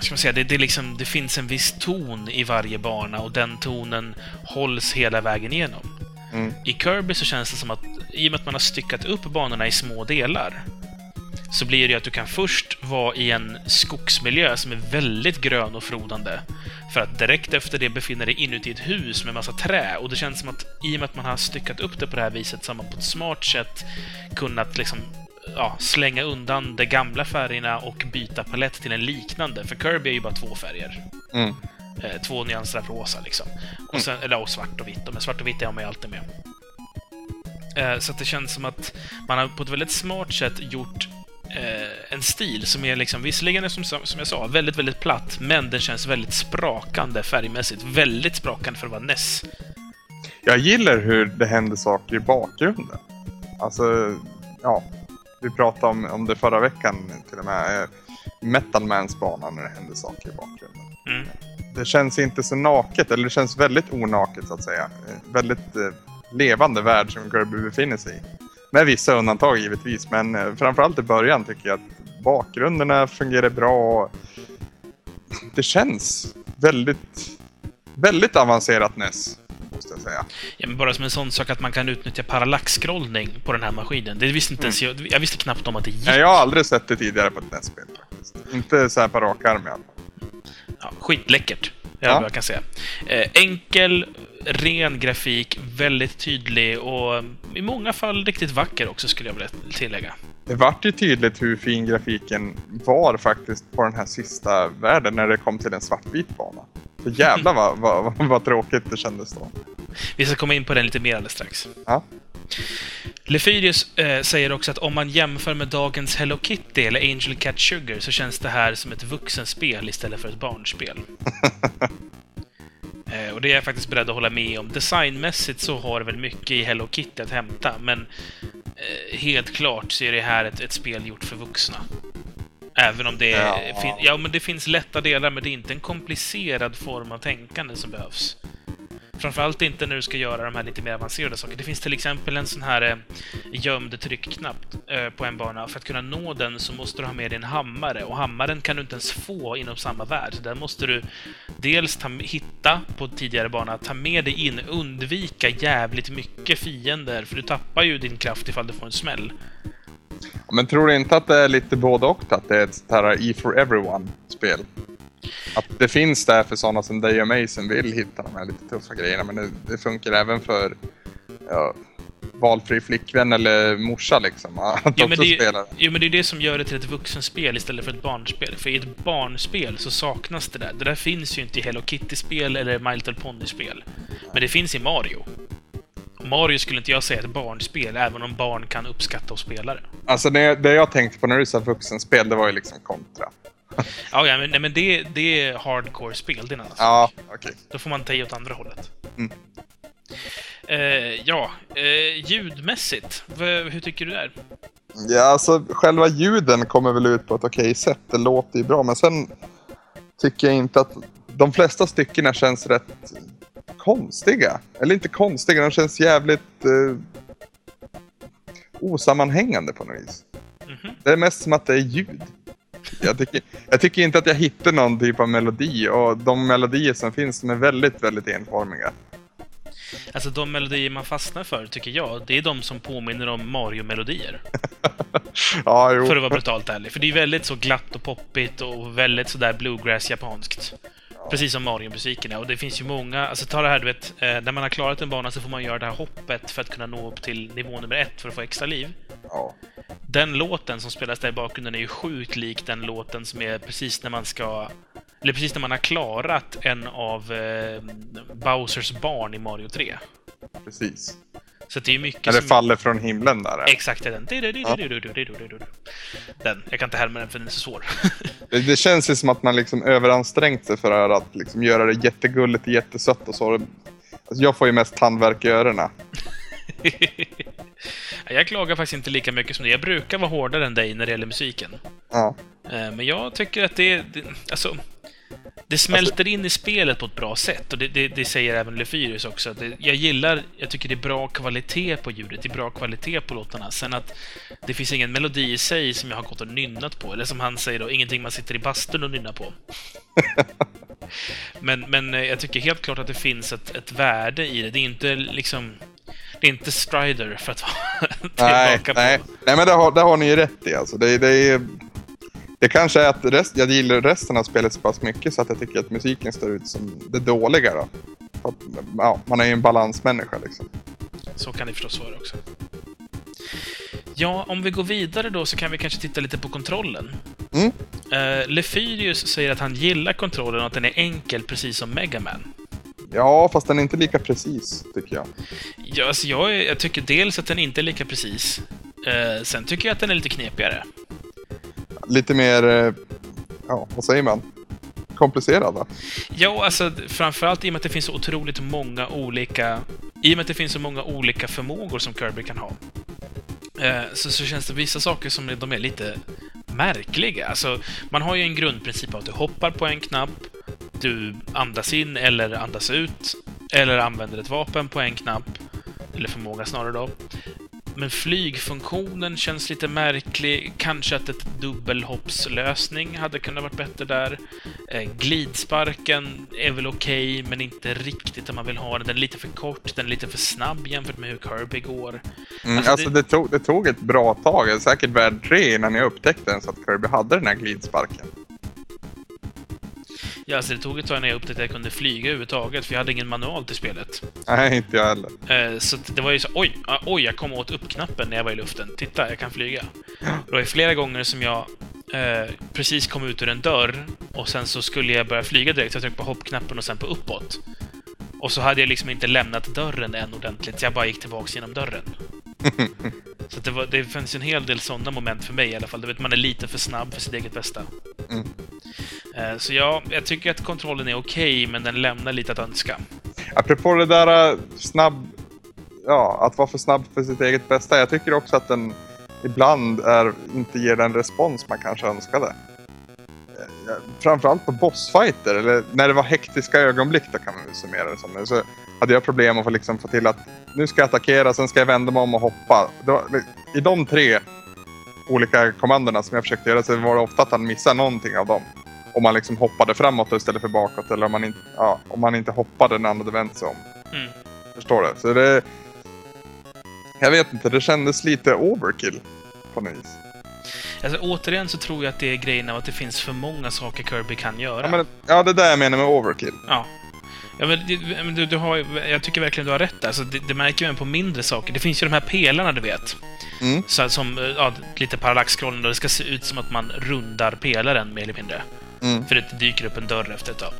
ska man säga, det, det, liksom, det finns en viss ton i varje bana och den tonen hålls hela vägen igenom.
Mm.
I Kirby så känns det som att, i och med att man har styckat upp banorna i små delar, så blir det ju att du kan först vara i en skogsmiljö som är väldigt grön och frodande. För att direkt efter det befinner dig inuti ett hus med massa trä. Och det känns som att i och med att man har styckat upp det på det här viset så har man på ett smart sätt kunnat liksom ja, slänga undan de gamla färgerna och byta palett till en liknande. För Kirby är ju bara två färger.
Mm.
Eh, två nyanser av rosa liksom. Och sen, eller och svart och vitt. Men svart och vitt är jag med alltid med. Eh, så det känns som att man har på ett väldigt smart sätt gjort eh, en stil som är liksom, visserligen är som, som jag sa, väldigt, väldigt platt, men den känns väldigt sprakande färgmässigt. Väldigt sprakande för att vara NES.
Jag gillar hur det händer saker i bakgrunden. Alltså, ja. Vi pratade om, om det förra veckan till och med. eh, Metal Mans bana när det händer saker i bakgrunden.
Mm.
Det känns inte så naket, eller det känns väldigt onaket så att säga. Eh, Väldigt eh, levande värld som Kirby befinner sig i. Med vissa undantag givetvis, men eh, framförallt i början tycker jag att bakgrunderna fungerar bra. och Det känns väldigt, väldigt avancerat NES.
Ja, men bara som en sån sak att man kan utnyttja parallax-scrollning på den här maskinen. Det visste inte ens jag. Jag visste knappt om att det gick.
Nej, jag har aldrig sett det tidigare på ett NES-spel faktiskt. Inte så här på rak arm i alla fall.
Ja, skitläckert. Är
Ja.
vad jag kan säga. Eh, enkel, ren grafik, väldigt tydlig och i många fall riktigt vacker också skulle jag vilja tillägga.
Det vart ju tydligt hur fin grafiken var faktiskt på den här sista världen när det kom till en svartvit bana. Så jävlar vad, vad, vad, tråkigt det kändes då.
Vi ska komma in på den lite mer alldeles strax.
Ja.
Lefyrius eh, säger också att om man jämför med dagens Hello Kitty eller Angel Cat Sugar så känns det här som ett vuxenspel istället för ett barnspel. [LAUGHS] eh, och det är jag faktiskt beredd att hålla med om. Designmässigt så har det väl mycket i Hello Kitty att hämta, men eh, helt klart så är det här ett, ett spel gjort för vuxna. Även om det,
Ja.
fin- ja, men det finns lätta delar, men det är inte en komplicerad form av tänkande som behövs. Framförallt inte när du ska göra de här lite mer avancerade sakerna. Det finns till exempel en sån här eh, gömd tryckknapp eh, på en bana. För att kunna nå den så måste du ha med dig en hammare och hammaren kan du inte ens få inom samma värld. Så där måste du dels ta, hitta på tidigare bana, ta med dig in, undvika jävligt mycket fiender för du tappar ju din kraft ifall du får en smäll.
Men tror du inte att det är lite både och? Att det är ett sånt här E for Everyone-spel? Att det finns där för sådana som dig och mig som vill hitta de här lite tuffa grejerna. Men det, det funkar även för ja, valfri flickvän eller morsa liksom. [LAUGHS] Att
Jo men, det,
spela.
jo, men det är det som gör det till ett vuxenspel istället för ett barnspel. För i ett barnspel så saknas det där. Det där finns ju inte i Hello Kitty-spel eller My Little Pony-spel. Men det finns i Mario. Mario skulle inte jag säga är ett barnspel, även om barn kan uppskatta och spela det.
Alltså det, det jag tänkte på när du sa vuxenspel, det var ju liksom kontra.
Ja, ja men, nej, men det, det är hardcore-spel, det är en annan sak.
Ja, okej.
Då får man ta i åt andra hållet.
Mm.
Eh, ja, eh, ljudmässigt, v- hur tycker du där?
Ja, alltså själva ljuden kommer väl ut på ett okej sätt. Det låter ju bra, men sen tycker jag inte att de flesta styckena känns rätt konstiga. Eller inte konstiga, de känns jävligt eh, osammanhängande på något vis.
Mhm.
Det är mest som att det är ljud. Jag tycker, jag tycker inte att jag hittar någon typ av melodi och de melodier som finns de är väldigt, väldigt enformiga.
Alltså de melodier man fastnar för, tycker jag, det är de som påminner om Mario-melodier. [LAUGHS]
Ja, jo.
För att vara brutalt ärlig. För det är väldigt så glatt och poppigt och väldigt sådär bluegrass-japanskt. Precis som Mario-musiken. Och det finns ju många, alltså ta det här du vet, eh, när man har klarat en bana så får man göra det här hoppet för att kunna nå upp till nivå nummer ett för att få extra liv.
Ja.
Den låten som spelas där i bakgrunden är ju sjukt lik den låten som är precis när man ska... Eller precis när man har klarat en av eh, Bowsers barn i Mario 3.
Precis.
Så det är mycket
det
som...
faller från himlen där.
Exakt, det är den. Den. Jag kan inte härma den för den är så svår. [LAUGHS]
Det, det känns ju som att man liksom överansträngt sig för att liksom göra det jättegulligt och jättesött och så. Alltså jag får ju mest tandvärk i öronen. [LAUGHS]
jag klagar faktiskt inte lika mycket som dig. Jag brukar vara hårdare än dig när det gäller musiken.
Ja.
Eh, Men jag tycker att det, det alltså, det smälter in i spelet på ett bra sätt och det, det, det säger även Lefyrius också. Det, jag gillar, jag tycker det är bra kvalitet på ljudet, det är bra kvalitet på låtarna. Sen att det finns ingen melodi i sig som jag har gått och nynnat på, eller som han säger då, ingenting man sitter i bastun och nynnar på. [LAUGHS] men, men eh, jag tycker helt klart att det finns ett, ett värde i det. Det är inte liksom... Det är inte Strider för att vara [LAUGHS]
Nej,
tillbaka
nej. nej, men det har, det har ni ju rätt i. Alltså. Det, det, är, det kanske är att rest, jag gillar resten av spelet så pass mycket så att jag tycker att musiken står ut som det dåliga. Då. Ja, man är ju en balansmänniska liksom.
Så kan det förstås vara också. Ja, om vi går vidare då så kan vi kanske titta lite på kontrollen.
Mm.
Uh, Lefyrius säger att han gillar kontrollen och att den är enkel, precis som Mega Man.
Ja, fast den är inte lika precis tycker jag.
Ja, alltså jag, jag tycker dels att den inte är lika precis. Eh, sen tycker jag att den är lite knepigare.
Lite mer, eh, ja vad säger man? Komplicerad va?
Ja, alltså framförallt i och med att det finns så otroligt många olika... I och med att det finns så många olika förmågor som Kirby kan ha. Eh, så, så känns det vissa saker som de är lite märkliga. Alltså, man har ju en grundprincip av att du hoppar på en knapp, du andas in eller andas ut, eller använder ett vapen på en knapp, eller förmåga snarare då. Men flygfunktionen känns lite märklig. Kanske att ett dubbelhoppslösning hade kunnat varit bättre där. Eh, glidsparken är väl okej, men inte riktigt om man vill ha den. Den är lite för kort, den är lite för snabb jämfört med hur Kirby går.
Mm,
Alltså,
alltså,
det-
det... tog, det tog ett bra tag, säkert värd tre innan jag upptäckte ens att Kirby hade den här glidsparken.
Ja, alltså det tog ett tag när jag upptäckte att jag kunde flyga överhuvudtaget, för jag hade ingen manual till spelet.
Nej, inte jag heller.
Eh, Så det var ju så, oj, ah, oj, jag kom åt upp-knappen när jag var i luften. Titta, jag kan flyga. Det var ju flera gånger som jag eh, precis kom ut ur en dörr och sen så skulle jag börja flyga direkt, så jag tryckte på hoppknappen och sen på uppåt. Och så hade jag liksom inte lämnat dörren än ordentligt, så jag bara gick tillbaks genom dörren. [LAUGHS] Så det, var, det fanns en hel del sådana moment för mig i alla fall. Du vet, man är lite för snabb för sitt eget bästa.
Mm.
Eh, så ja, jag tycker att kontrollen är okej, men den lämnar lite att önska.
Apropå det där eh, snabb... Ja, att vara för snabb för sitt eget bästa. Jag tycker också att den ibland är, inte ger den respons man kanske önskade. Eh, framförallt på bossfighter, eller när det var hektiska ögonblick, då kan man väl summera det som. Så hade jag problem att få, liksom, få till att nu ska jag attackera, sen ska jag vända mig om och hoppa. Det var, I de tre olika kommandona som jag försökte göra så var det ofta att han missade någonting av dem. Om man liksom hoppade framåt istället för bakåt eller om man, in, ja, om man inte hoppade när han hade vänt sig om.
Mm.
Förstår du? Så det... Jag vet inte, det kändes lite overkill på något vis.
Alltså, återigen så tror jag att det är grejen av att det finns för många saker Kirby kan göra.
Ja, men, ja, det är det jag menar med overkill.
Ja. Ja, men du, du har, jag tycker verkligen du har rätt. Alltså, det, det märker man på mindre saker. Det finns ju de här pelarna, du vet.
Mm.
Så, som ja, lite parallaxskrollande. och Det ska se ut som att man rundar pelaren, mer eller mindre.
Mm.
För det dyker upp en dörr efter ett tag.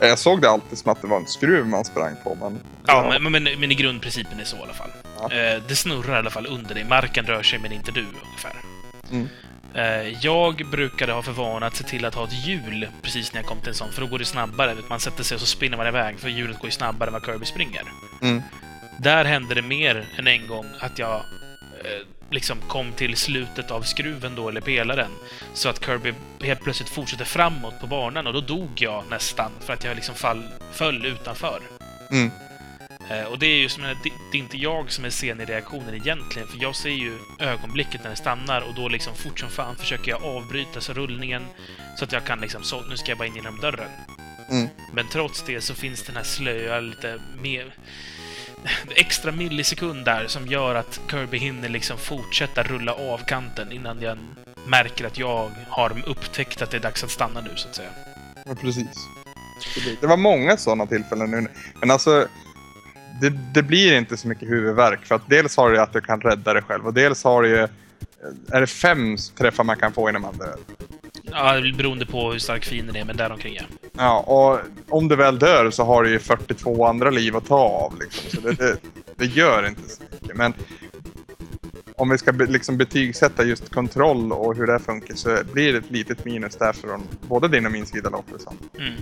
Jag såg det alltid som att det var en skruv man sprang på, men...
Ja, men, men, men i grundprincipen är så i alla fall.
Ja.
Eh, det snurrar i alla fall under dig. Marken rör sig, men inte du, ungefär.
Mm.
Eh, jag brukade ha för vana att se till att ha ett hjul precis när jag kom till en sån, för då går det snabbare. Man sätter sig och så spinner man iväg, för hjulet går ju snabbare än vad Kirby springer.
Mm.
Där hände det mer än en gång att jag eh, liksom kom till slutet av skruven då, eller pelaren, så att Kirby helt plötsligt fortsatte framåt på banan och då dog jag nästan för att jag liksom fall, föll utanför.
Mm.
Eh, och det är ju som det, det är inte jag som är sen i reaktionen egentligen, för jag ser ju ögonblicket när det stannar och då liksom fort som fan försöker jag avbryta så rullningen så att jag kan liksom, så nu ska jag bara in genom dörren.
Mm.
Men trots det så finns den här slöa, lite mer extra millisekund där som gör att Kirby hinner liksom fortsätta rulla av kanten innan jag märker att jag har upptäckt att det är dags att stanna nu, så att säga.
Ja, precis. Det- var många sådana tillfällen nu. Men alltså, det, det blir inte så mycket huvudvärk. För att dels har du ju att du kan rädda dig själv och dels har du ju... Eh, är det fem träffar man kan få innan man dör?
Ja, beroende på hur stark fienden är, men däromkring ja.
Ja, och om du väl dör så har du ju 42 andra liv att ta av. Liksom. Så det, det, det gör inte så mycket. Men om vi ska be, liksom betygsätta just kontroll och hur det funkar så blir det ett litet minus där från både din och min sida Lofferson.
Mm.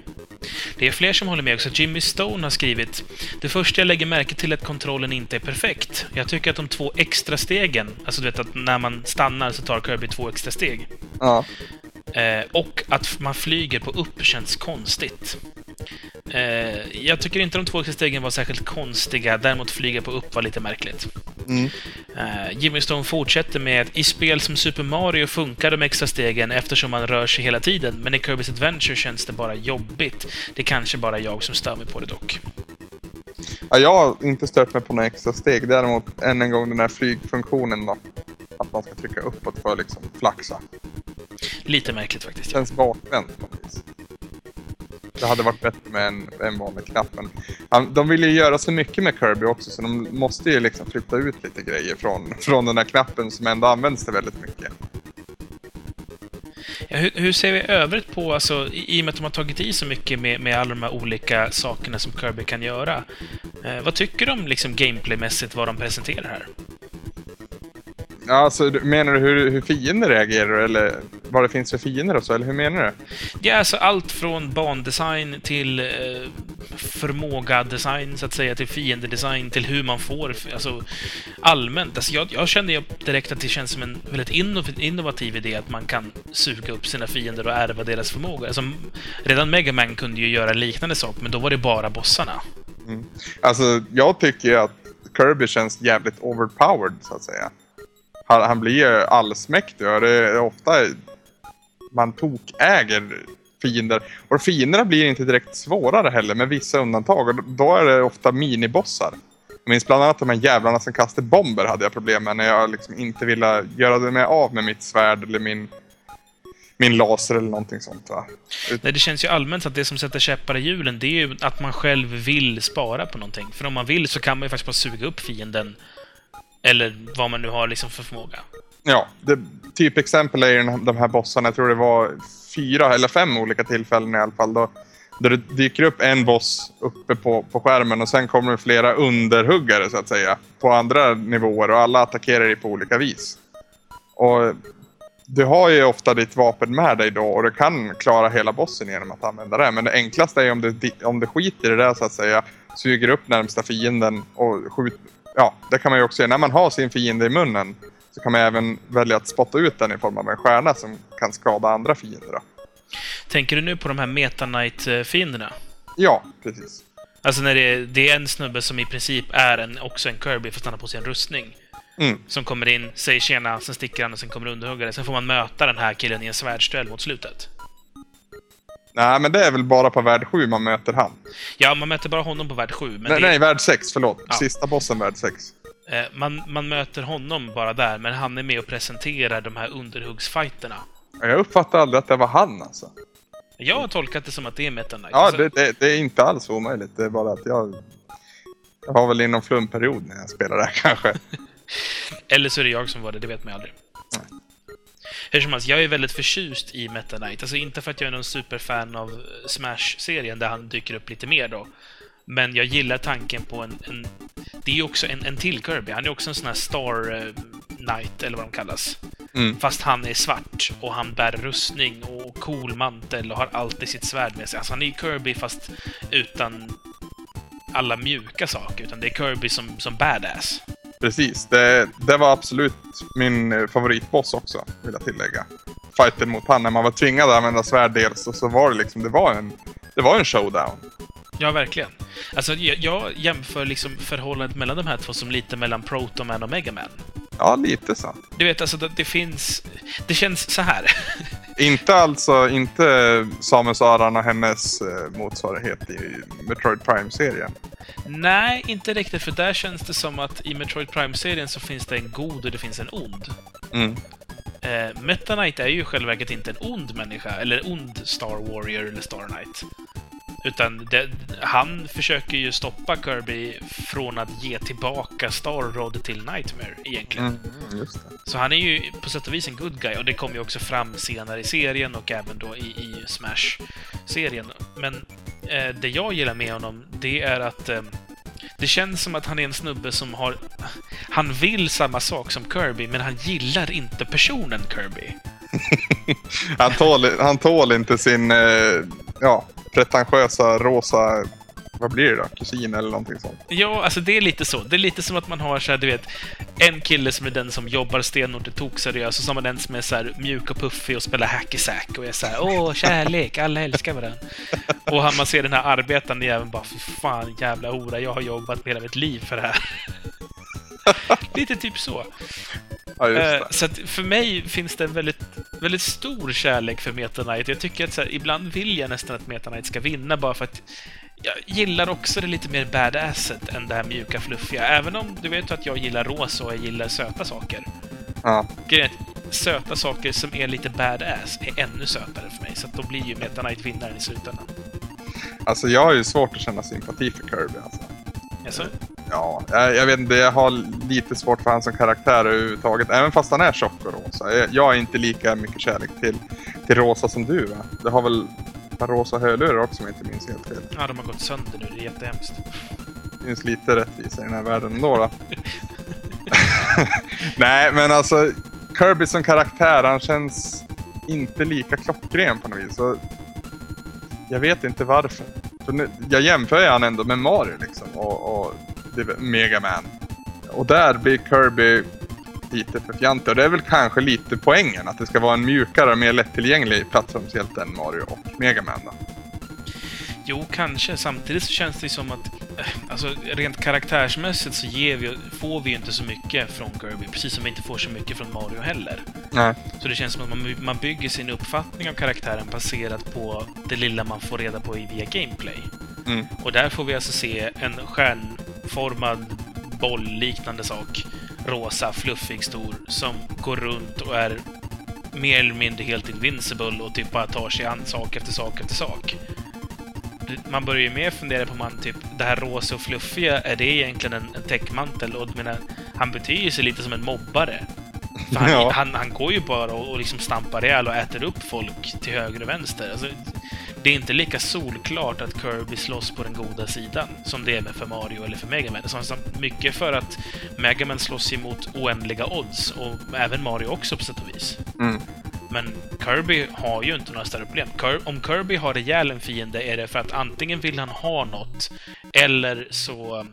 Det är fler som håller med också. Jimmy Stone har skrivit Det första jag lägger märke till är att kontrollen inte är perfekt. Jag tycker att de två extra stegen, alltså du vet att när man stannar så tar Kirby två extra steg.
Ja,
Eh, och att man flyger på upp känns konstigt. Eh, jag tycker inte de två stegen var särskilt konstiga, däremot flyga på upp var lite märkligt.
mm.
Eh, Jimmy Stone fortsätter med att i spel som Super Mario funkar de extra stegen eftersom man rör sig hela tiden, men i Kirby's Adventure känns det bara jobbigt. Det är kanske bara jag som stör mig på det dock.
Ja, jag har inte stört mig på några extra steg. Däremot än en gång den här flygfunktionen då. Att man ska trycka uppåt för att liksom flaxa.
Lite märkligt faktiskt. Ja.
Känns bakvänt på något vis. Det hade varit bättre med en, en vanlig knapp. Men de vill ju göra så mycket med Kirby också så de måste ju liksom flytta ut lite grejer från, från den här knappen som ändå används till väldigt mycket.
Ja, hur, hur ser vi övrigt på, alltså, i i och med att de har tagit i så mycket med, med alla de här olika sakerna som Kirby kan göra. Eh, vad tycker du om liksom gameplaymässigt vad de presenterar här?
Ja, alltså, menar du hur, hur fiender reagerar eller vad det finns för fiender och så? Eller hur menar du?
Ja, alltså allt från bandesign till eh, förmåga-design, så att säga, till fiendedesign, till hur man får, alltså allmänt. Alltså, jag, jag kände direkt att det känns som en väldigt innov- innovativ idé att man kan suga upp sina fiender och ärva deras förmåga. Alltså, redan Mega Man kunde ju göra liknande sak, men då var det bara bossarna.
Alltså, jag tycker ju att Kirby känns jävligt overpowered, så att säga. Han, han blir ju allsmäktig och det är ofta man tokäger fiender. Och fienderna blir inte direkt svårare heller, med vissa undantag. Och då är det ofta minibossar. Jag minns bland annat de här jävlarna som kastade bomber hade jag problem med när jag liksom inte ville göra mig av med mitt svärd eller min, min laser eller någonting sånt. Va?
Nej, det känns ju allmänt att det som sätter käppar i hjulen, det är ju att man själv vill spara på någonting. För om man vill så kan man ju faktiskt bara suga upp fienden. Eller vad man nu har liksom för förmåga.
Ja, det, typexempel är ju de här bossarna. Jag tror det var fyra eller fem olika tillfällen i alla fall. Då, där det dyker upp en boss uppe på, på skärmen och sen kommer det flera underhuggare så att säga. På andra nivåer och alla attackerar dig på olika vis. Och du har ju ofta ditt vapen med dig då och du kan klara hela bossen genom att använda det. Men det enklaste är om du, om du skiter i det där så att säga. Suger upp närmsta fienden och skjuter. Ja, det kan man ju också göra. När man har sin fiende i munnen så kan man även välja att spotta ut den i form av en stjärna som kan skada andra fiender. Då.
Tänker du nu på de här Meta Knight-fienderna?
Ja, precis.
Alltså när det är, det är en snubbe som i princip är en, också en Kirby, fast han har på sig en rustning.
Mm.
Som kommer in, säger tjena, sen sticker han och sen kommer underhuggare. Sen får man möta den här killen i en svärdsduell mot slutet.
Nej, men det är väl bara på värld 7 man möter han.
Ja, man möter bara honom på värld 7, men
nej,
det,
nej, värld 6, förlåt.
Ja.
Sista bossen värld 6.
eh, man, man möter honom bara där, men han är med och presenterar de här underhuggsfighterna.
Jag uppfattade aldrig att det var han alltså.
Jag har tolkat det som att det är Meta Knight.
Ja,
Alltså,
det, det, det är inte alls omöjligt. Det är bara att jag... Jag har väl inom flumperiod när jag spelar det här kanske. [LAUGHS]
Eller så är det jag som var det, det vet man aldrig.
Nej.
Hur som helst, jag är väldigt förtjust i Meta Knight. Alltså inte för att jag är någon superfan av Smash-serien där han dyker upp lite mer då. Men jag gillar tanken på en... en det är ju också en, en till Kirby. Han är också en sån här Star eh, Knight, eller vad de kallas.
Mm.
Fast han är svart och han bär rustning och cool mantel och har alltid sitt svärd med sig. Alltså han är ju Kirby fast utan alla mjuka saker. Utan det är Kirby som, som badass.
Precis. Det, det var absolut min eh, favoritboss också, vill jag tillägga. Fighten mot han när man var tvingad att använda svärd dels och så var det liksom, det var en, det var en showdown.
Ja, verkligen. Alltså, jag, jag jämför liksom förhållandet mellan de här två som lite mellan Protoman och Megaman.
Ja, lite så.
Du vet, alltså det, det finns... Det känns så här. [LAUGHS]
Inte alltså, inte Samus Aran och hennes eh, motsvarighet i Metroid Prime-serien.
Nej, inte riktigt, för där känns det som att i Metroid Prime-serien så finns det en god och det finns en ond.
Mm.
Eh, Meta Knight är ju i själva verket inte en ond människa, eller ond Star Warrior eller Star Knight. Utan det, han försöker ju stoppa Kirby från att ge tillbaka Star Rod till Nightmare, egentligen.
Mm, det.
Så han är ju på sätt och vis en good guy och det kommer ju också fram senare i serien och även då i, i Smash-serien. Men eh, det jag gillar med honom, det är att eh, det känns som att han är en snubbe som har... Han vill samma sak som Kirby, men han gillar inte personen Kirby. [LAUGHS]
Han tål, han tål inte sin eh, ja, pretentiösa rosa, vad blir det då? Kusin eller någonting sånt.
Ja, alltså det är lite så. Det är lite som att man har så här, du vet, en kille som är den som jobbar stenhårt och tokseriös och så har man en som är så här mjuk och puffig och spelar hacky sack och är så här åh, kärlek, alla älskar varandra. [LAUGHS] Och han, man ser den här arbetande jäveln bara, fy fan jävla hora, jag har jobbat hela mitt liv för det här. [LAUGHS] Lite typ så.
Ja,
Eh, så för mig finns det en väldigt, väldigt stor kärlek för Meta Knight. Jag tycker att så här, ibland vill jag nästan att Meta Knight ska vinna bara för att jag gillar också det lite mer badasset än det här mjuka fluffiga. Även om du vet att jag gillar rosa och jag gillar söta saker.
Ja.
Grejen söta saker som är lite badass är ännu sötare för mig. Så då blir ju Meta Knight vinnaren i slutändan.
Alltså jag har ju svårt att känna sympati för Kirby alltså.
Alltså,
Ja, jag, vet inte, jag har lite svårt för han som karaktär överhuvudtaget. Även fast han är tjock och rosa. Jag, är inte lika mycket kärlek till, till rosa som du va? Det har väl par rosa hörlurar också om jag inte minns helt fel.
ja, de har gått sönder nu. Det är jättehemskt.
Det finns lite rättvisa i den här världen ändå då. [LAUGHS] [LAUGHS] Nej, men alltså Kirby som karaktär, han känns inte lika klockren på något vis. Så jag vet inte varför. För nu, jag jämför ju han ändå med Mario liksom och, och Mega Man. Och där blir Kirby lite för fjantig. Och det är väl kanske lite poängen, att det ska vara en mjukare och mer lättillgänglig plattformshjälte än Mario och Mega Man då.
Jo, kanske. Samtidigt så känns det som att eh, alltså, rent karaktärsmässigt så ger vi, får vi ju inte så mycket från Kirby, precis som vi inte får så mycket från Mario heller.
Nej.
Så det känns som att man, man bygger sin uppfattning av karaktären baserat på det lilla man får reda på via gameplay.
Mm.
Och där får vi alltså se en stjärnformad boll-liknande sak, rosa, fluffig, stor, som går runt och är mer eller mindre helt invincible och typ bara tar sig an sak efter sak efter sak. Man börjar ju mer fundera på man typ, det här rosa och fluffiga, är det egentligen en, en täckmantel? Och menar, han beter sig lite som en mobbare. Han, [LAUGHS]
Ja.
han, han går ju bara och, och liksom stampar ihjäl och äter upp folk till höger och vänster. Alltså, det är inte lika solklart att Kirby slåss på den goda sidan som det är för Mario eller för Mega Man. Så så mycket för att Mega Man slåss emot oändliga odds och även Mario också på sätt och vis.
Mm.
Men Kirby har ju inte några större problem. Om Kirby har ihjäl en fiende är det för att antingen vill han ha något eller så um,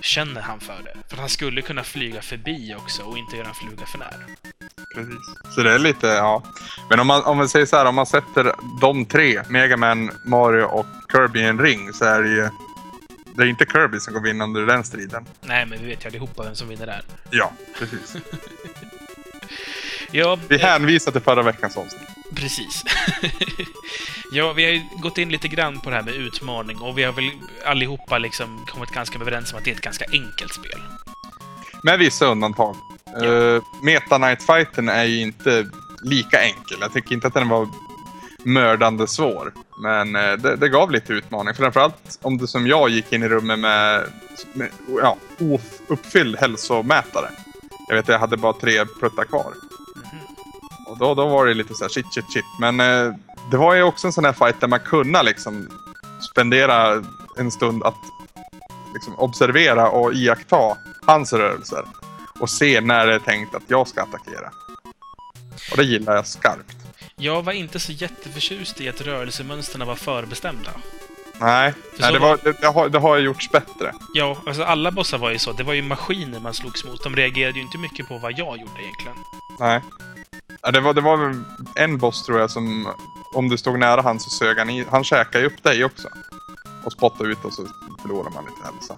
känner han för det. För han skulle kunna flyga förbi också och inte göra en fluga för när.
Precis. Så det är lite, ja. Men om man, om man säger så här, om man sätter de tre, Mega Man, Mario och Kirby i en ring så är det ju det är inte Kirby som går vinnande ur den striden.
Nej, men vi vet ju allihopa vem som vinner där.
Ja, precis. [LAUGHS]
Ja,
Vi
eh,
hänvisar till förra veckans avsnitt.
Precis. [LAUGHS] ja, vi har ju gått in lite grann på det här med utmaning och vi har väl allihopa liksom kommit ganska överens om att det är ett ganska enkelt spel.
Med vissa undantag.
Ja.
Uh, Meta Knight Fighten är ju inte lika enkel. Jag tycker inte att den var mördande svår. Men eh, det, det gav lite utmaning. Framförallt om du som jag gick in i rummet med, med ja, ouppfylld hälsomätare. Jag vet, jag hade bara tre pluttar kvar. Och då, då var det lite så här shit, shit, shit. Men eh, det var ju också en sån här fight där man kunde liksom spendera en stund att liksom observera och iaktta hans rörelser. Och se när det är tänkt att jag ska attackera. Och det gillar jag skarpt.
Jag var inte så jätteförtjust i att rörelsemönstren var förbestämda.
Nej, nej det,
var,
det, det, har, det har gjorts bättre.
Ja, alltså alla bossar var ju så. Det var ju maskiner man slogs mot. De reagerade ju inte mycket på vad jag gjorde egentligen.
Nej. Ja, det, var, det var en boss tror jag som, om du stod nära han så sög han i, han käkade ju upp dig också. Och spottade ut och så förlorar man lite hälsa.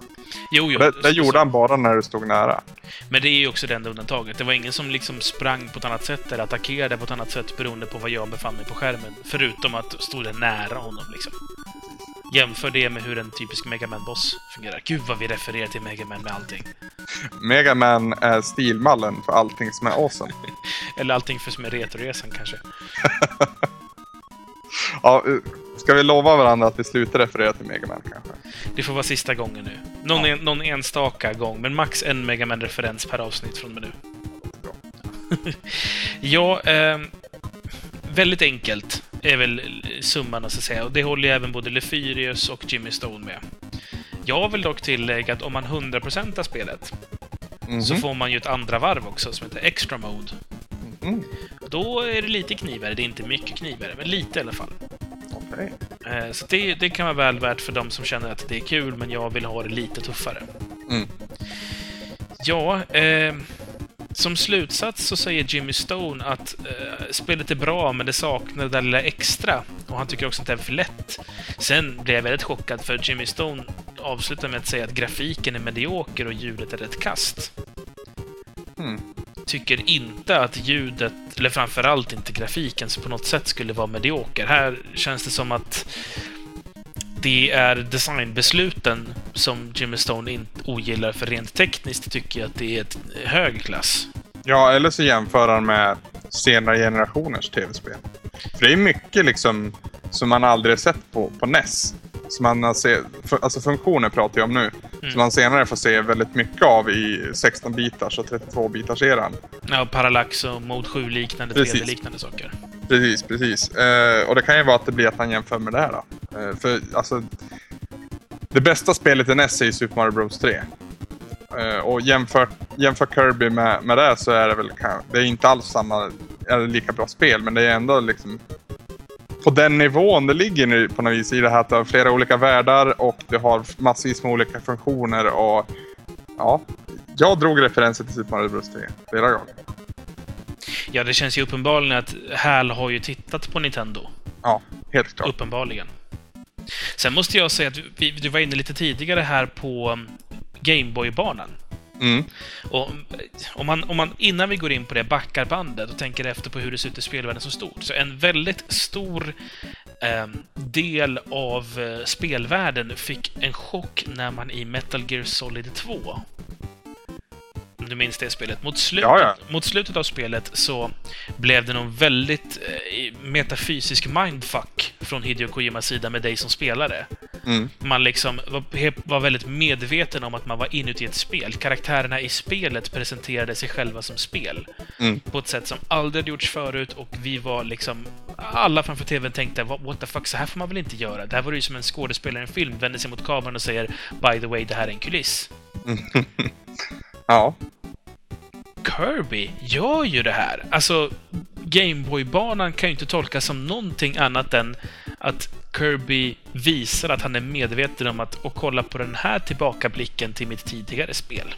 Jo, jo.
Det, det
så-
gjorde han bara när du stod nära.
Men det är ju också det enda undantaget. Det var ingen som liksom sprang på ett annat sätt eller attackerade på ett annat sätt beroende på var jag befann mig på skärmen. Förutom att stå där nära honom liksom. Jämför det med hur en typisk Mega Man-boss fungerar. Gud vad vi refererar till Mega Man med allting.
Mega Man är stilmallen för allting som är awesome. [LAUGHS]
Eller allting för som är Retroresan kanske. [LAUGHS]
Ja, eh, ska vi lova varandra att vi slutar referera till Mega Man kanske?
Det får vara sista gången nu. Någon, en, någon enstaka gång, men max en Mega Man-referens per avsnitt från och med nu. [LAUGHS] Ja, ehm, väldigt enkelt är väl summan, så att säga. Och det håller ju även både Lefyrius och Jimmy Stone med. Jag vill dock tillägga att om man 100% spelet
Mhm.
så får man ju ett andra varv också som heter Extra Mode.
Mm,
Då är det lite knivare. Det är inte mycket knivare, men lite i alla fall.
okej.
Eh, Så det, det kan vara väl värt för de som känner att det är kul, men jag vill ha det lite tuffare.
Mm.
Ja, eh, som slutsats så säger Jimmy Stone att eh, spelet är bra, men det saknar det där lilla extra. Och han tycker också att det är för lätt. Sen blev jag väldigt chockad, för Jimmy Stone avslutar med att säga att grafiken är medioker och ljudet är rätt kast.
Mm.
Tycker inte att ljudet, eller framförallt inte grafiken, så på något sätt skulle vara medioker. Här känns det som att det är designbesluten som Jimmy Stone inte ogillar, för rent tekniskt tycker jag att det är ett hög klass.
Ja, eller så jämför han med senare generationers tv-spel. För det är mycket liksom som man aldrig sett på, på NES. Som man har se, för, alltså funktioner pratar jag om nu. Som man senare får se väldigt mycket av i 16-bitars och 32-bitars eran.
Ja, Parallax och Mode 7-liknande,
Precis.
3D-liknande saker.
Precis, precis. Eh, och det kan ju vara att det blir att han jämför med det här då. Eh, för alltså... Det bästa spelet i NES är ju Super Mario Bros 3. Eh, och jämför, jämför Kirby med, med det så är det väl Det är inte alls samma, eller lika bra spel, men det är ändå liksom... På den nivån det ligger nu på något vis i det här att du har flera olika världar och du har massvis med olika funktioner och... Ja. Jag drog referenser till Super Mario Bros 3 flera gånger.
Ja, det känns ju uppenbarligen att HAL har ju tittat på Nintendo.
Ja, helt klart.
Uppenbarligen. Sen måste jag säga att vi, du var inne lite tidigare här på um, Gameboy-banan.
Mm.
Och om man, om man innan vi går in på det backar bandet och tänker efter på hur det ser ut i spelvärlden som stort, så en väldigt stor eh, del av eh, spelvärlden fick en chock när man i Metal Gear Solid 2 om du minns det spelet. Mot slutet,
Ja, ja.
mot slutet av spelet så blev det någon väldigt eh, metafysisk mindfuck från Hideo Kojimas sida med dig som spelare
Mm.
man liksom var, var väldigt medveten om att man var inuti ett spel. Karaktärerna i spelet presenterade sig själva som spel.
Mm.
På ett sätt som aldrig gjorts förut och vi var liksom... Alla framför TVn tänkte "What- what the fuck, så här får man väl inte göra? Det här var ju som en skådespelare i en film vänder sig mot kameran och säger By the way, det här är en kuliss. [LAUGHS]
Ja.
Kirby gör ju det här. Alltså, Gameboy-banan kan ju inte tolkas som någonting annat än att Kirby visar att han är medveten om att och kolla på den här tillbakablicken till mitt tidigare spel.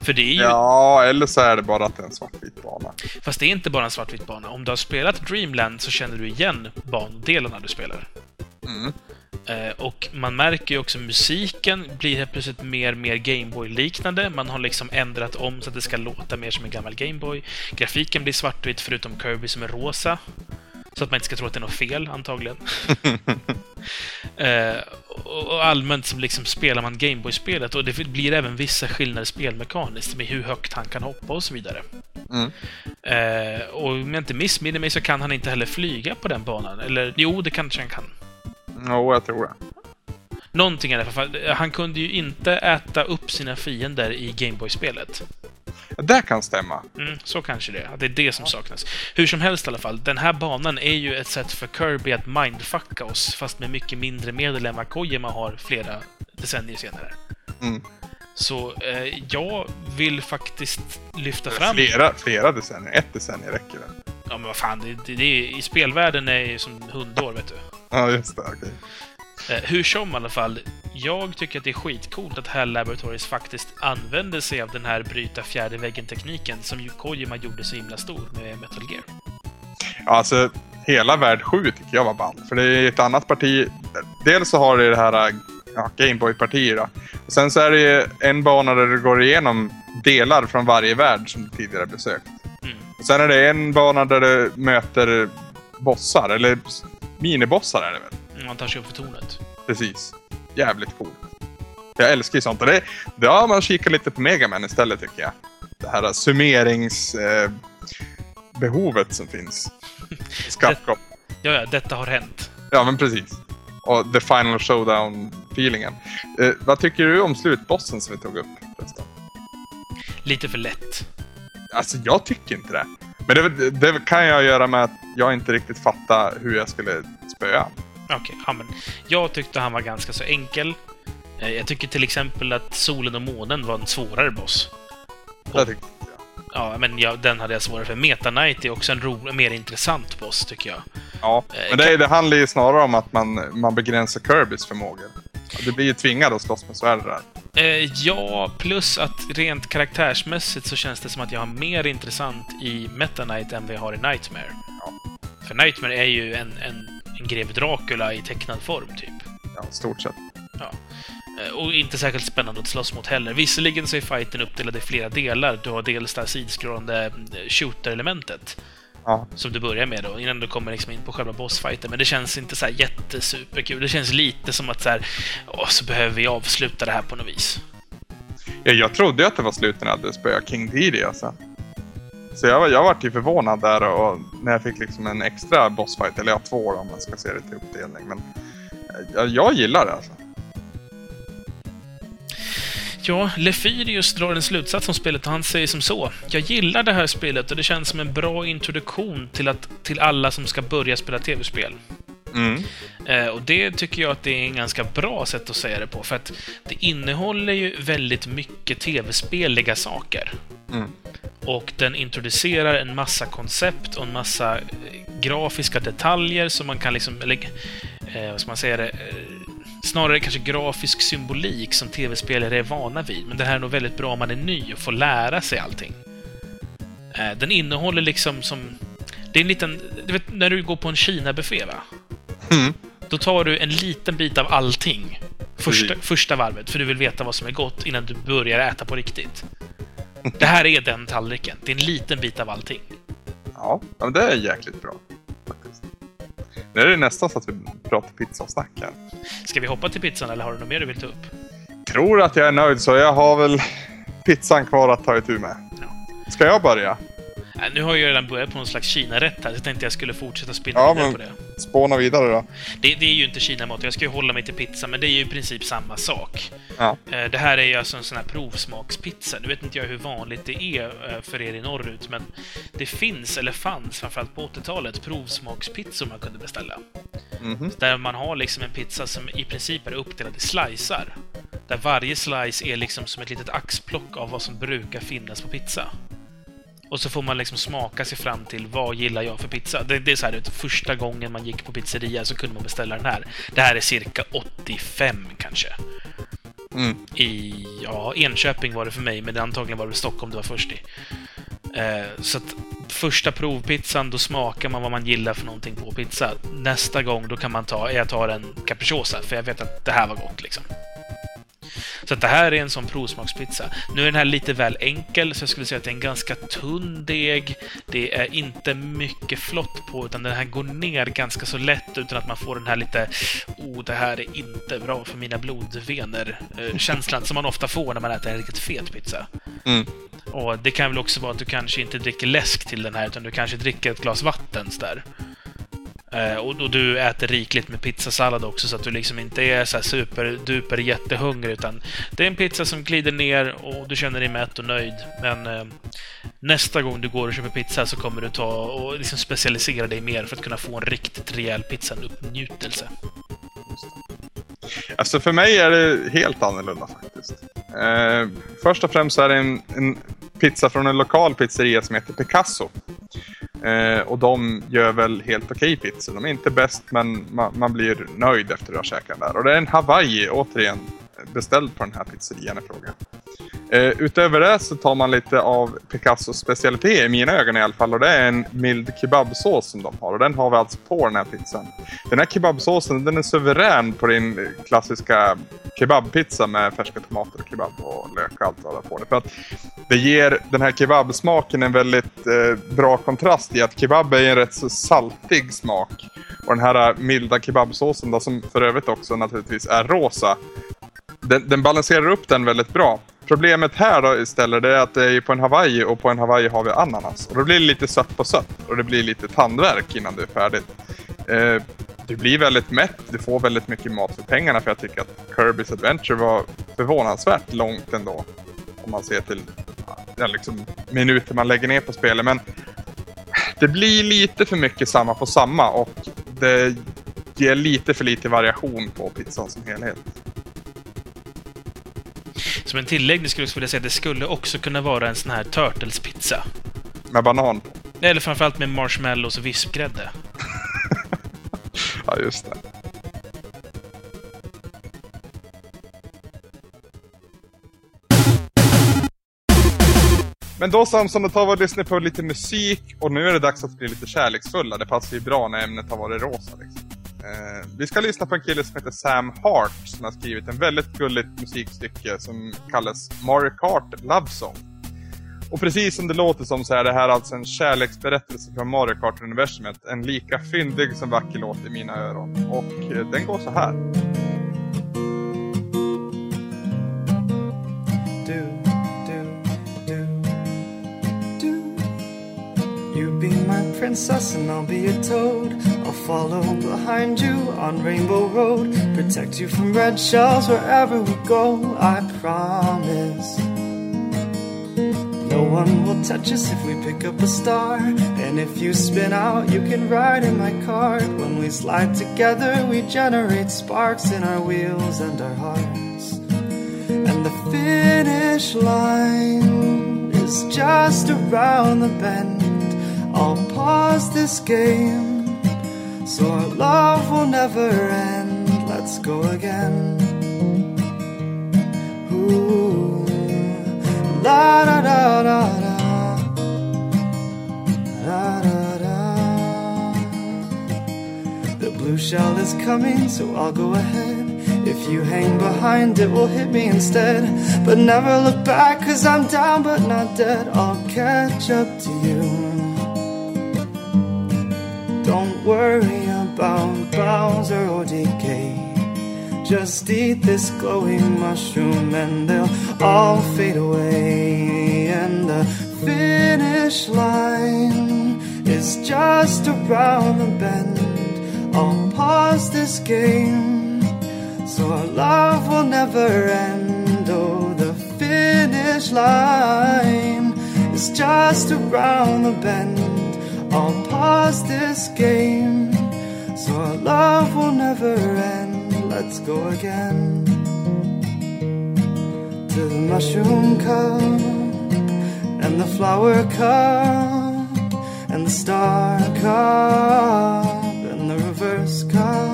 För det är ju...
Ja, eller så är det bara att det är en svartvit bana.
Fast det är inte bara en svartvit bana. Om du har spelat Dreamland så känner du igen bandelarna du spelar.
Mm.
Eh, och man märker ju också musiken blir helt plötsligt mer mer Gameboy-liknande. Man har liksom ändrat om så att det ska låta mer som en gammal Gameboy. Grafiken blir svartvit förutom Kirby som är rosa. Så att man inte ska tro att det är något fel, antagligen. [LAUGHS] eh, och allmänt så liksom spelar man Gameboy-spelet och det blir även vissa skillnader spelmekaniskt med hur högt han kan hoppa och så vidare.
Mm.
Eh, och om jag inte missminner mig så kan han inte heller flyga på den banan. Eller jo, det kanske han kan.
Jo, jag tror det.
Någonting i alla fall. Han kunde ju inte äta upp sina fiender i Gameboy-spelet.
Det kan stämma.
Mm, så kanske det det är det som saknas. Hur som helst i alla fall, den här banan är ju ett sätt för Kirby att mindfucka oss, fast med mycket mindre medel än vad Kojima har flera decennier senare.
Mm.
Så eh, jag vill faktiskt lyfta fram...
Flera, flera decennier. Ett decennium räcker väl?
Ja, men vad fan, det, det, det är, i spelvärlden är ju som hundår, vet du.
Ja, just det. Okej.
Eh, hur som i alla fall, jag tycker att det är skitcoolt att HAL Laboratories faktiskt använder sig av den här bryta fjärde väggen-tekniken som ju Kojima gjorde så himla stor med Metal Gear.
Ja, alltså, hela värld 7 tycker jag var ball. För det är ett annat parti. Dels så har det det här ja. Och sen så är det ju en bana där du går igenom delar från varje värld som du tidigare besökt.
Mm.
Och sen är det en bana där du möter bossar, eller minibossar är det väl?
Man tar sig upp för tornet.
Precis. Jävligt coolt. Jag älskar ju sånt. Och det, det har man kikat lite på Megaman istället tycker jag. Det här summeringsbehovet eh, som finns. [LAUGHS] Capcom.
Ja, ja, detta har hänt.
Ja, men precis. Och the final showdown-feelingen. Eh, vad tycker du om slutbossen som vi tog upp? förresten?
Lite för lätt.
Alltså, jag tycker inte det. Men det, det kan jag göra med att jag inte riktigt fattar hur jag skulle spöa.
Okej, ja, men jag tyckte han var ganska så enkel. Eh, Jag tycker till exempel att solen och månen var en svårare boss.
Jag.
Ja, men ja, den hade jag svårare för. Meta Knight är också en ro, mer intressant boss, tycker jag.
Ja,
Eh,
men det, det handlar ju snarare om att man, man begränsar Kirbys förmågor. Du blir ju tvingad att slåss med svärd där.
Eh, ja, plus att rent karaktärsmässigt så känns det som att jag har mer intressant i Meta Knight än vad jag har i Nightmare.
Ja.
För Nightmare är ju en, en, en greve Dracula i tecknad form, typ.
Ja, stort sett.
Eh, Och inte särskilt spännande att slåss mot heller. Visserligen så är fighten uppdelad i flera delar. Du har dels det här sidskrollande eh, shooter-elementet
Ja.
som du börjar med då, innan du kommer liksom in på själva bossfighten. Men det känns inte så här jättesuperkul. Det känns lite som att så här, åh, så behöver vi avsluta det här på något vis.
Ja, jag trodde ju att det var slut när jag hade spöat King Didi alltså. Så jag, var- jag vart ju förvånad där och när jag fick liksom en extra bossfight, eller ja, två då, om man ska se det till uppdelning. Men eh, jag, jag gillar det alltså.
Ja, Lefyrius drar en slutsats om spelet och han säger som så. Jag gillar det här spelet och det känns som en bra introduktion till, att, till alla som ska börja spela tv-spel.
Mm.
Eh, och det tycker jag att det är en ganska bra sätt att säga det på, för att det innehåller ju väldigt mycket tv-speliga saker.
Mm.
Och den introducerar en massa koncept och en massa eh, grafiska detaljer som man kan liksom, eller eh, vad ska man säga det, eh, snarare kanske grafisk symbolik som tv-spelare är vana vid. Men det här är nog väldigt bra om man är ny och får lära sig allting. Eh, den innehåller liksom som, det är en liten, du vet när du går på en Kina-buffé va?
Mm.
Då tar du en liten bit av allting. Första, första varvet, för du vill veta vad som är gott innan du börjar äta på riktigt. Det här är den tallriken. Det är en liten bit av allting.
Ja, ja, men det är jäkligt bra. Faktiskt. Nu är det nästan så att vi pratar pizza och snack här.
Ska vi hoppa till pizzan eller har du något mer du vill ta upp?
Tror att jag är nöjd så jag har väl pizzan kvar att ta itu med.
Ja.
Ska jag börja?
Äh, nu har jag redan börjat på någon slags Kina-rätt här, så jag tänkte jag skulle fortsätta spinna
Ja,
vidare
men-
på det.
Spåna vidare då.
det. Det är ju inte Kina-mat, jag ska ju hålla mig till pizza, men det är ju i princip samma sak.
Ja.
Eh, Det här är ju alltså en sån här provsmakspizza. Nu vet inte jag hur vanligt det är eh, för er i norrut, men det finns, eller fanns, framförallt på 80-talet, provsmakspizzor man kunde beställa.
Mhm.
Där man har liksom en pizza som i princip är uppdelad i slicer. Där varje slice är liksom som ett litet axplock av vad som brukar finnas på pizza. Och så får man liksom smaka sig fram till vad gillar jag för pizza. Det, det är så här, vet, första gången man gick på pizzeria så kunde man beställa den här. Det här är cirka 85 kanske.
Mm.
I, ja, Enköping var det för mig, men antagligen var det Stockholm det var först i. Eh, så att första provpizzan, då smakar man vad man gillar för någonting på pizza. Nästa gång, då kan man ta, jag tar en capricciosa, för jag vet att det här var gott liksom. Så att det här är en sån provsmakspizza. Nu är den här lite väl enkel, så jag skulle säga att det är en ganska tunn deg. Det är inte mycket flott på, utan den här går ner ganska så lätt utan att man får den här lite oh, det här är inte bra för mina blodvener-känslan som man ofta får när man äter en riktigt fet pizza.
Mm.
Och det kan väl också vara att du kanske inte dricker läsk till den här, utan du kanske dricker ett glas vatten där. Eh, och, och du äter rikligt med pizzasallad också, så att du liksom inte är så här superduper jättehungrig, utan det är en pizza som glider ner och du känner dig mätt och nöjd. Men eh, nästa gång du går och köper pizza så kommer du ta och liksom specialisera dig mer för att kunna få en riktigt rejäl pizza, en uppnjutelse.
Alltså för mig är det helt annorlunda faktiskt. Eh, först och främst är det en, en pizza från en lokal pizzeria som heter Picasso. Eh, och de gör väl helt okej pizza. De är inte bäst men man, man blir nöjd efter att ha käkat den där. Och det är en Hawaii återigen beställd på den här pizzerian i fråga. Eh, utöver det så tar man lite av Picassos specialitet i mina ögon i alla fall och det är en mild kebabsås som de har och den har vi alltså på den här pizzan. Den här kebabsåsen den är suverän på din klassiska kebabpizza med färska tomater och kebab och lök och allt vad det på det. För att det ger den här kebabsmaken en väldigt eh, bra kontrast i att kebab är en rätt så saltig smak. Och den här eh, milda kebabsåsen då, som för övrigt också naturligtvis är rosa den, den, balanserar upp den väldigt bra. Problemet här då istället det är att det är på en Hawaii och på en Hawaii har vi ananas. Och då blir det lite sött på sött och det blir lite tandvärk innan det är färdigt. Eh, du blir väldigt mätt, du får väldigt mycket mat för pengarna för jag tycker att Kirby's Adventure var förvånansvärt långt ändå. Om man ser till ja, liksom, minuter man lägger ner på spelet. Men det blir lite för mycket samma på samma och det ger lite för lite variation på pizzan som helhet.
Som en tillägg skulle jag vilja säga att det skulle också kunna vara en sån här Turtles-pizza.
Med banan?
Eller framförallt med marshmallows och vispgrädde. [LAUGHS]
ja, just det. Men då Samson, då tar vi och lyssnar på lite musik och nu är det dags att bli lite kärleksfulla. Det passar ju bra när ämnet har varit rosa liksom. Eh, vi ska lyssna på en kille som heter Sam Hart som har skrivit en väldigt gulligt musikstycke som kallas Mario Kart Love Song. Och precis som det låter som så är det här alltså en kärleksberättelse från Mario Kart-universumet. En lika fyndig som vacker låt i mina öron. Och eh, den går så här.
Du, du, du, du. You be my princess and I'll be your toad. I'll follow behind you on Rainbow Road. Protect you from red shells wherever we go, I promise. No one will touch us if we pick up a star. And if you spin out, you can ride in my car. When we slide together, we generate sparks in our wheels and our hearts. And the finish line is just around the bend. I'll pause this game so our love will never end. Let's go again. Ooh, la da da da da. Da da da. The blue shell is coming, so I'll go ahead. If you hang behind, it will hit me instead. But never look back, cause I'm down but not dead. I'll catch up to you. Don't worry about Bowser or decay. Just eat this glowing mushroom and they'll all fade away. And the finish line is just around the bend. I'll pause this game so our love will never end. Oh, the finish line is just around the bend. I'll pause this game so our love will never end. Let's go again to the mushroom cup and the flower cup and the star cup and the reverse cup.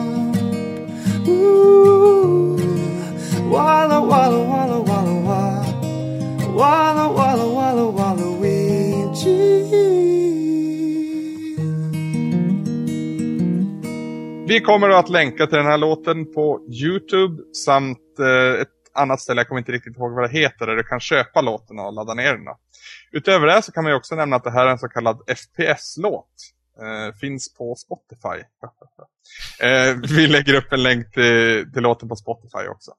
Vi kommer att länka till den här låten på Youtube samt eh, ett annat ställe, jag kommer inte riktigt ihåg vad det heter, där du kan köpa låten och ladda ner den. Då. Utöver det så kan man ju också nämna att det här är en så kallad FPS-låt. Eh, finns på Spotify. [LAUGHS] eh, vi lägger upp en länk till, till låten på Spotify också.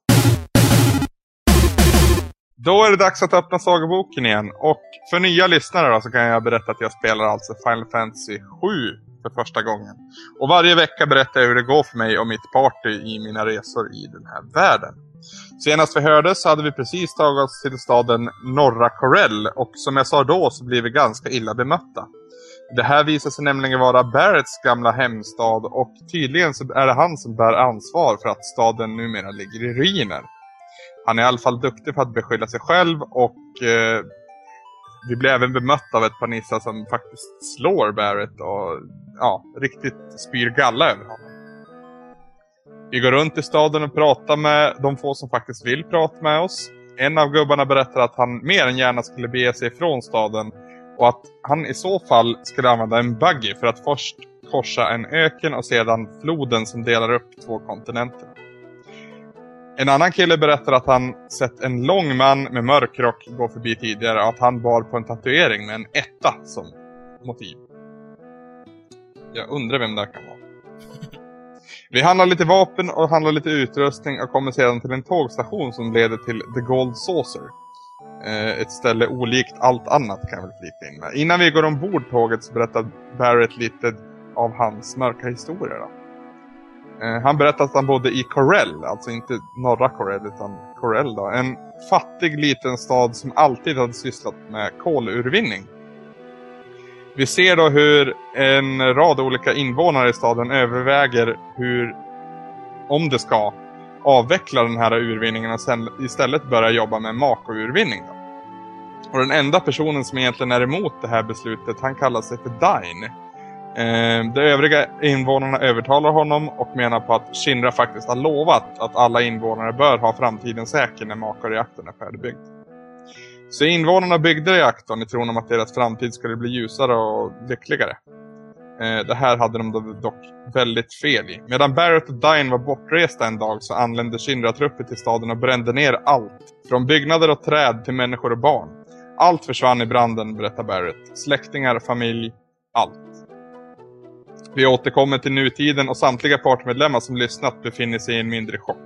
Då är det dags att öppna sagoboken igen. Och för nya lyssnare då, så kan jag berätta att jag spelar alltså Final Fantasy 7 för första gången. Och varje vecka berättar jag hur det går för mig och mitt party i mina resor i den här världen. Senast vi hördes hade vi precis tagit oss till staden Norra Corell och som jag sa då så blir vi ganska illa bemötta. Det här visar sig nämligen vara Barretts gamla hemstad och tydligen så är det han som bär ansvar för att staden numera ligger i ruiner. Han är i alla fall duktig på att beskylla sig själv och eh, vi blir även bemötta av ett par nissar som faktiskt slår Barrett och ja, riktigt spyr galla över honom. Vi går runt i staden och pratar med de få som faktiskt vill prata med oss. En av gubbarna berättar att han mer än gärna skulle bege sig ifrån staden och att han i så fall skulle använda en buggy för att först korsa en öken och sedan floden som delar upp två kontinenter. En annan kille berättar att han sett en lång man med mörk rock gå förbi tidigare och att han bar på en tatuering med en etta som motiv. Jag undrar vem det kan vara. Vi handlar lite vapen och handlar lite utrustning och kommer sedan till en tågstation som leder till The Gold Saucer. Eh, ett ställe olikt allt annat kan jag väl flika in med. Innan vi går ombord tåget så berättar Barrett lite av hans mörka historia. Då. Eh, han berättar att han bodde i Corell, alltså inte norra Corell utan Corell då. En fattig liten stad som alltid hade sysslat med kolurvinning. Vi ser då hur en rad olika invånare i staden överväger hur, om det ska, avveckla den här urvinningen och sen istället börja jobba med makourvinning. Då. Och den enda personen som egentligen är emot det här beslutet, han kallar sig för Dine. Eh, de övriga invånarna övertalar honom och menar på att Shinra faktiskt har lovat att alla invånare bör ha framtiden säker när makarreaktorn är färdigbyggd. Så invånarna byggde reaktorn i tron om att deras framtid skulle bli ljusare och lyckligare. Eh, det här hade de dock väldigt fel i. Medan Barrett och Dine var bortresta en dag så anlände Shinra-trupper till staden och brände ner allt. Från byggnader och träd till människor och barn. Allt försvann i branden, berättar Barrett. Släktingar, familj, allt. Vi återkommer till nutiden och samtliga partmedlemmar som lyssnat befinner sig i en mindre chock.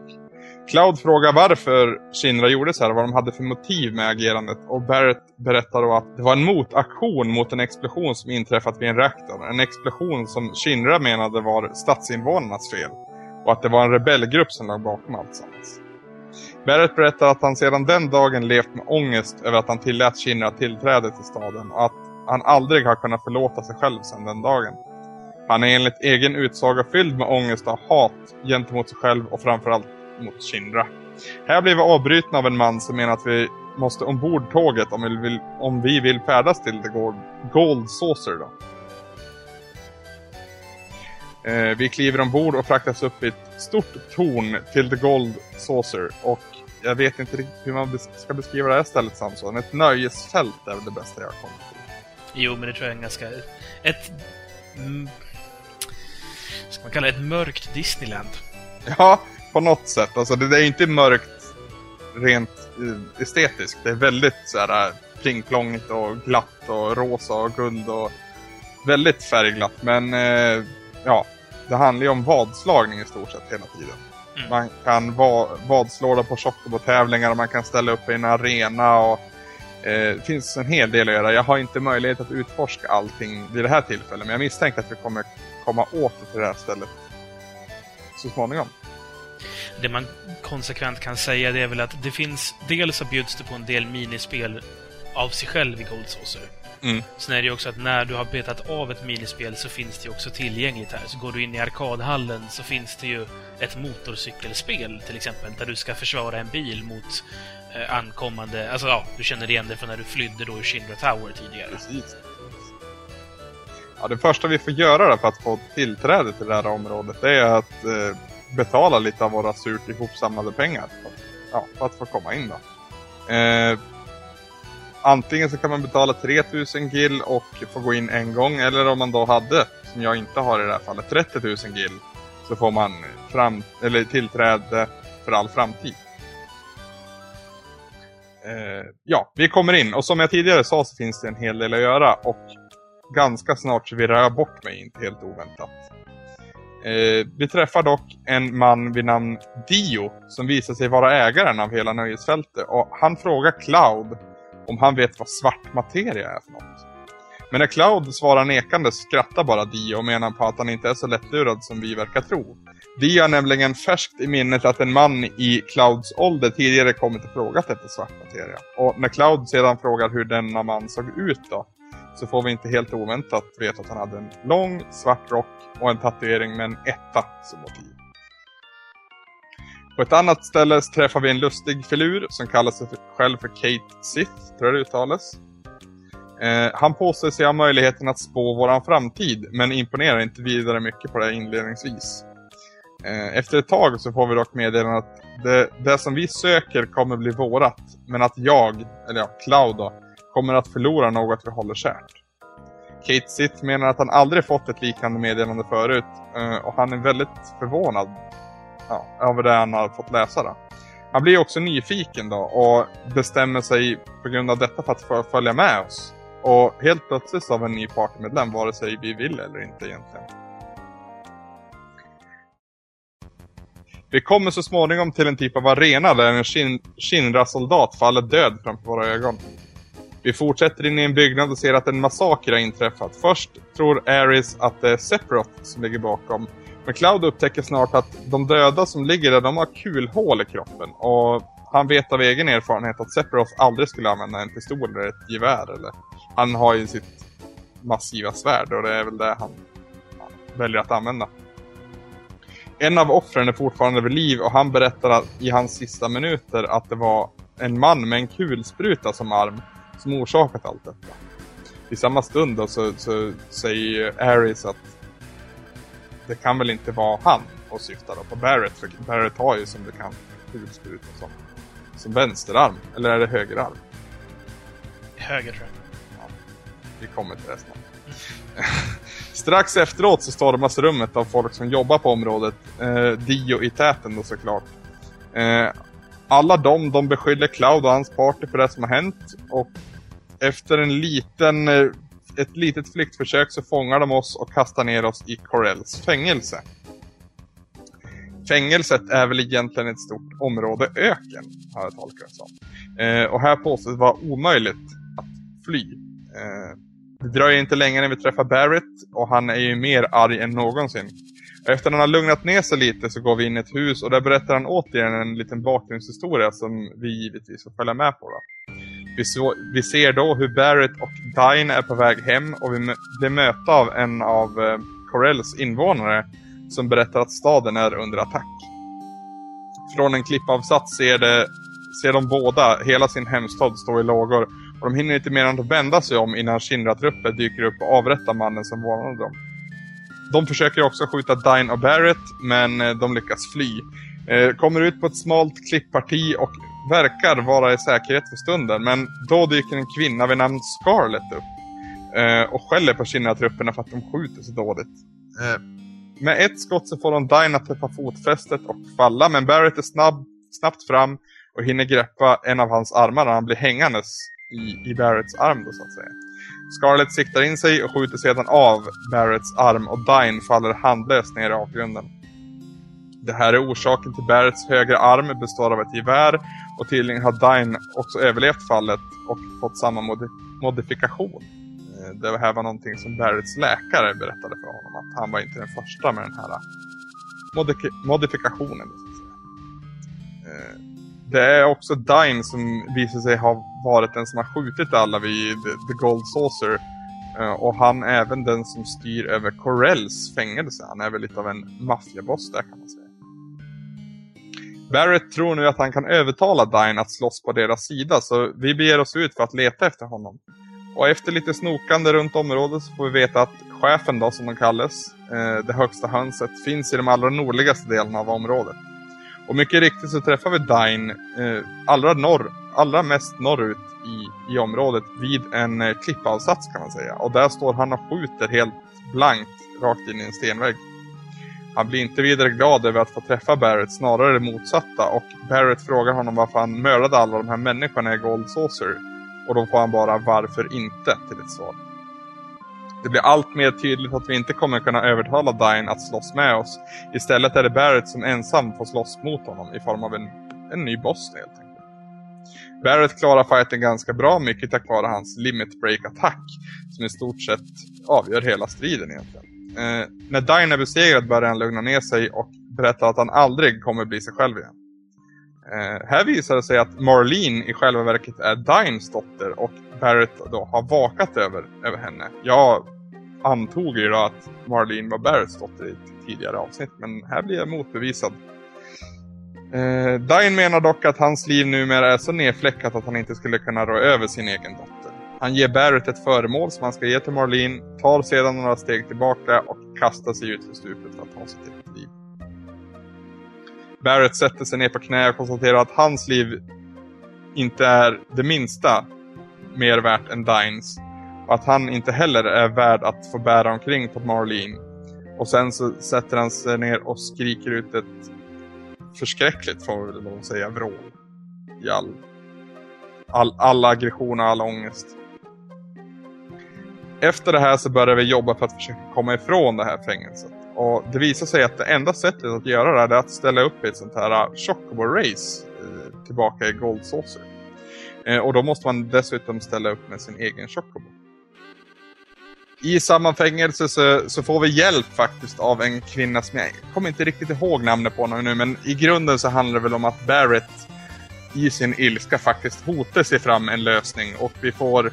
Cloud frågar varför Shinra gjorde så här och vad de hade för motiv med agerandet och Barrett berättar då att det var en motaktion mot en explosion som inträffat vid en reaktor. En explosion som Shinra menade var stadsinvånarnas fel och att det var en rebellgrupp som låg bakom alltsammans. Barrett berättar att han sedan den dagen levt med ångest över att han tillät Shinra tillträde till staden och att han aldrig har kunnat förlåta sig själv sedan den dagen. Han är enligt egen utsaga fylld med ångest och hat gentemot sig själv och framförallt mot Kindra. Här blir vi avbrutna av en man som menar att vi måste ombord tåget om vi vill, om vi vill färdas till The Gold, Gold Saucer. Då. Eh, vi kliver ombord och fraktas upp i ett stort torn till The Gold Saucer. Och jag vet inte riktigt hur man ska beskriva det här stället Samson. Ett nöjesfält är väl det bästa jag har kommit till.
Jo, men det tror jag är en ganska... Ett... Mm, Ska man kalla det ett mörkt Disneyland?
Ja, på något sätt. Alltså det, det är inte mörkt rent eh, estetiskt. Det är väldigt så här plingplongigt och glatt och rosa och guld och väldigt färgglatt. Men eh, ja, det handlar ju om vadslagning i stort sett hela tiden. Mm. Man kan va vadslå på Chocobo-tävlingar och man kan ställa upp i en arena och eh, det finns en hel del att göra. Jag har inte möjlighet att utforska allting vid det här tillfället men jag misstänker att vi kommer komma åter till det här stället så småningom.
Det man konsekvent kan säga det är väl att det finns... Dels så bjuds det på en del minispel av sig själv i Gold Saucer.
Mm.
Sen är det ju också att när du har betat av ett minispel så finns det ju också tillgängligt här. Så går du in i arkadhallen så finns det ju ett motorcykelspel till exempel, där du ska försvara en bil mot eh, Eh, ankommande... Alltså ja, du känner igen det från när du flydde då ur Shinra Tower tidigare.
Precis. Ja, det första vi får göra då för att få tillträde till det här området det är att eh, betala lite av våra surt ihopsamlade pengar. För att, ja, för att få komma in då. Eh, antingen så kan man betala 3000 gil och få gå in en gång. Eller om man då hade, som jag inte har i det här fallet, 30 000 gil. så får man fram, eller tillträde för all framtid. Eh, ja, vi kommer in och som jag tidigare sa så finns det en hel del att göra och ganska snart så virrar jag bort mig, inte helt oväntat. Eh, vi träffar dock en man vid namn Dio som visar sig vara ägaren av hela nöjesfältet och han frågar Cloud om han vet vad svart materia är för något. Men när Cloud svarar nekande skrattar bara Dio och menar på att han inte är så lättlurad som vi verkar tro. Vi har nämligen färskt i minnet att en man i Clouds ålder tidigare kommit och frågat efter svart materia. Och när Cloud sedan frågar hur denna man såg ut då, så får vi inte helt oväntat veta att han hade en lång svart rock och en tatuering med en etta som motiv. På ett annat ställe träffar vi en lustig filur som kallar sig själv för Kate Sith, tror jag det uttalas. Eh, han påstår sig ha möjligheten att spå våran framtid, men imponerar inte vidare mycket på det inledningsvis. Eh, efter ett tag så får vi dock meddelandet att det, det som vi söker kommer bli vårat, men att jag, eller ja, Cloud då, kommer att förlora något vi håller kärt. Kate Sitt menar att han aldrig fått ett liknande meddelande förut eh, och han är väldigt förvånad ja, över det han har fått läsa. Då. Han blir också nyfiken då och bestämmer sig på grund av detta för att följa med oss. Och helt plötsligt så får vi en ny partymedlem, vare sig vi vill eller inte egentligen. Vi kommer så småningom till en typ av arena där en Shinra-soldat faller död framför våra ögon. Vi fortsätter in i en byggnad och ser att en massaker har inträffat. Först tror Ares att det är Sephiroth som ligger bakom. Men Cloud upptäcker snart att de döda som ligger där, de har kulhål i kroppen. Och han vet av egen erfarenhet att Sephiroth aldrig skulle använda en pistol eller ett gevär. Eller. Han har ju sitt massiva svärd och det är väl det han väljer att använda. En av offren är fortfarande vid liv och han berättar i hans sista minuter att det var en man med en kulspruta som arm som orsakat allt detta. I samma stund då så, så säger Ares att det kan väl inte vara han och syftar då på Barrett för Barrett har ju som bekant kulspruta som, som vänsterarm. Eller är det högerarm?
Höger tror jag.
Ja, vi kommer till det snart. [LAUGHS] Strax efteråt så stormas rummet av folk som jobbar på området. Eh, Dio i täten då såklart. Eh, alla de, de beskyller Cloud och hans party för det som har hänt. Och efter en liten, eh, ett litet flyktförsök så fångar de oss och kastar ner oss i Corells fängelse. Fängelset är väl egentligen ett stort område öken, har jag tolkat det som. Eh, och här påstås det vara omöjligt att fly. Eh, det dröjer inte länge när vi träffar Barrett och han är ju mer arg än någonsin. Efter att han har lugnat ner sig lite så går vi in i ett hus och där berättar han återigen en liten bakgrundshistoria som vi givetvis får följa med på. Då. Vi, så, vi ser då hur Barrett och Dine är på väg hem och vi blir möta av en av eh, Corells invånare som berättar att staden är under attack. Från en klippavsats ser, det, ser de båda hela sin hemstad stå i lågor och de hinner inte mer än att vända sig om innan Shinra-trupper dyker upp och avrättar mannen som varnade dem. De försöker också skjuta Dine och Barrett, men eh, de lyckas fly. Eh, kommer ut på ett smalt klippparti och verkar vara i säkerhet för stunden, men då dyker en kvinna vid namn Scarlett upp. Eh, och skäller på Shinra-trupperna för att de skjuter så dåligt. Med ett skott så får de Dine att träffa fotfästet och falla, men Barrett är snabb, snabbt fram och hinner greppa en av hans armar när han blir hängandes i, i Barretts arm då så att säga. Scarlett siktar in sig och skjuter sedan av Barretts arm och Dine faller handlöst ner i avgrunden. Det här är orsaken till Barretts högra arm består av ett gevär och tydligen har Dine också överlevt fallet och fått samma modi modifikation. Eh, det här var någonting som Barretts läkare berättade för honom att han var inte den första med den här modifikationen. Så att säga. Eh, det är också Dine som visar sig ha varit den som har skjutit alla vid The Gold Saucer. Eh, och han är även den som styr över Corells fängelse. Han är väl lite av en maffiaboss där kan man säga. Barrett tror nu att han kan övertala Dine att slåss på deras sida så vi beger oss ut för att leta efter honom. Och efter lite snokande runt området så får vi veta att chefen då som de kallas, uh, det högsta hönset, finns i de allra nordligaste delarna av området. Och mycket riktigt så träffar vi Dine eh, allra, norr, allra mest norrut i, i området vid en eh, klippavsats kan man säga. Och där står han och skjuter helt blankt rakt in i en stenvägg. Han blir inte vidare glad över att få träffa Barrett, snarare det motsatta. Och Barrett frågar honom varför han mördade alla de här människorna i Gold Saucer. Och då får han bara varför inte till ett svar. Det blir allt mer tydligt att vi inte kommer kunna övertala Dine att slåss med oss. Istället är det Barrett som ensam får slåss mot honom i form av en, en ny boss helt enkelt. Barrett klarar fighten ganska bra, mycket tack vare hans limit break-attack som i stort sett avgör hela striden egentligen. Eh, när Dine är besegrad börjar han lugna ner sig och berättar att han aldrig kommer bli sig själv igen. Eh, här visar det sig att Marlene i själva verket är Dines dotter och Barrett då har vakat över, över henne. Jag antog ju då att Marlene var Barretts dotter i ett tidigare avsnitt, men här blir jag motbevisad. Eh, Dine menar dock att hans liv numera är så nedfläckat att han inte skulle kunna rå över sin egen dotter. Han ger Barrett ett föremål som han ska ge till Marlene, tar sedan några steg tillbaka och kastar sig ut för stupet för att ta sig till liv. Barrett sätter sig ner på knä och konstaterar att hans liv inte är det minsta mer värt än Dines. Och att han inte heller är värd att få bära omkring på Marlene. Och sen så sätter han sig ner och skriker ut ett förskräckligt, får vi väl lov att säga, vrål. I all, all, all aggression och all ångest. Efter det här så börjar vi jobba för att försöka komma ifrån det här fängelset. Och det visar sig att det enda sättet att göra det är att ställa upp i ett sånt här uh, Chocobo-race uh, tillbaka i Gold Saucer. Eh, och då måste man dessutom ställa upp med sin egen Chocobo. I samma fängelse så, så, får vi hjälp faktiskt av en kvinna som jag kommer inte riktigt ihåg namnet på nu men i grunden så handlar det väl om att Barrett i sin ilska faktiskt hotar sig fram en lösning och vi får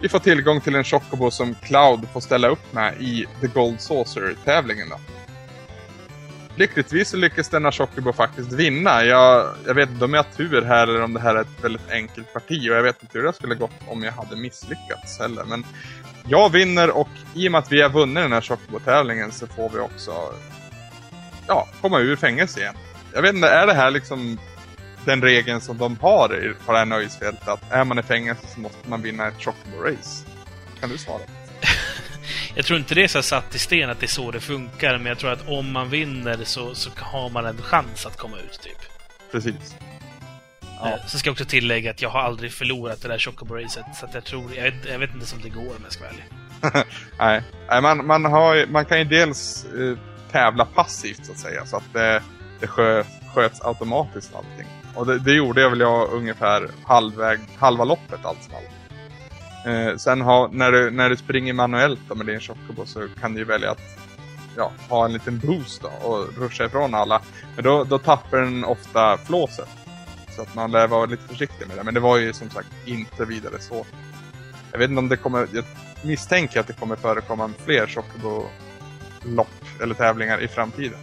vi får tillgång till en Chocobo som Cloud får ställa upp med i The Gold Saucer-tävlingen. då. Lyckligtvis så lyckas denna Chocobo faktiskt vinna. Jag, jag vet inte om jag har tur här eller om det här är ett väldigt enkelt parti och jag vet inte hur det skulle gått om jag hade misslyckats heller. Men jag vinner och i och med att vi har vunnit den här Chocobo-tävlingen så får vi också ja, komma ur fängelse igen. Jag vet inte, är det här liksom den regeln som de har på det här nöjesfältet att är man i fängelse så måste man vinna ett Chocobo-race? Kan du svara?
Jag tror inte det är så satt i sten att det är så det funkar, men jag tror att om man vinner så, så har man en chans att komma ut, typ.
Precis.
Ja. Så ska jag också tillägga att jag har aldrig förlorat det där Chocobo-racet, så att jag tror... Jag vet, jag vet inte om det går om jag ska vara ärlig. [LAUGHS]
Nej, Nej man, man, har, man kan ju dels eh, tävla passivt så att säga, så att det, det sköts, sköts automatiskt allting. Och det, det, gjorde jag väl jag ungefär halvväg, halva loppet allt som allt. Eh, sen ha, när, du, när du springer manuellt då med din Chocobo så kan du ju välja att ja, ha en liten boost då och ruscha ifrån alla. Men då, då tappar den ofta flåset. Så att man lär vara lite försiktig med det. Men det var ju som sagt inte vidare svårt. Jag vet inte om det kommer, jag misstänker att det kommer förekomma fler Chocobo-lopp eller tävlingar i framtiden.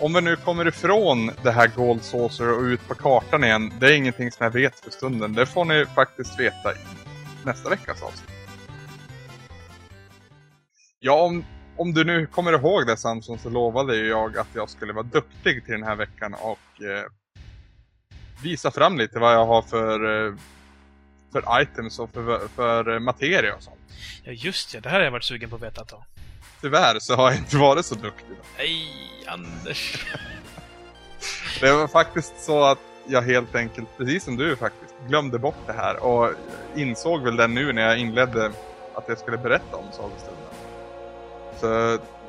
Om vi nu kommer ifrån det här Gold Saucer och ut på kartan igen, det är ingenting som jag vet för stunden. Det får ni faktiskt veta i nästa veckas avsnitt. Ja, om, om du nu kommer ihåg det Samson så lovade jag att jag skulle vara duktig till den här veckan och eh, visa fram lite vad jag har för, eh, för items och för, för materia och sånt.
Ja just ja, det här har jag varit sugen på att veta ett tag.
Tyvärr så har jag inte varit så duktig. Då.
Nej, Anders. [LAUGHS]
det var faktiskt så att jag helt enkelt, precis som du faktiskt, glömde bort det här och insåg väl det nu när jag inledde att jag skulle berätta om sagostunden. Så,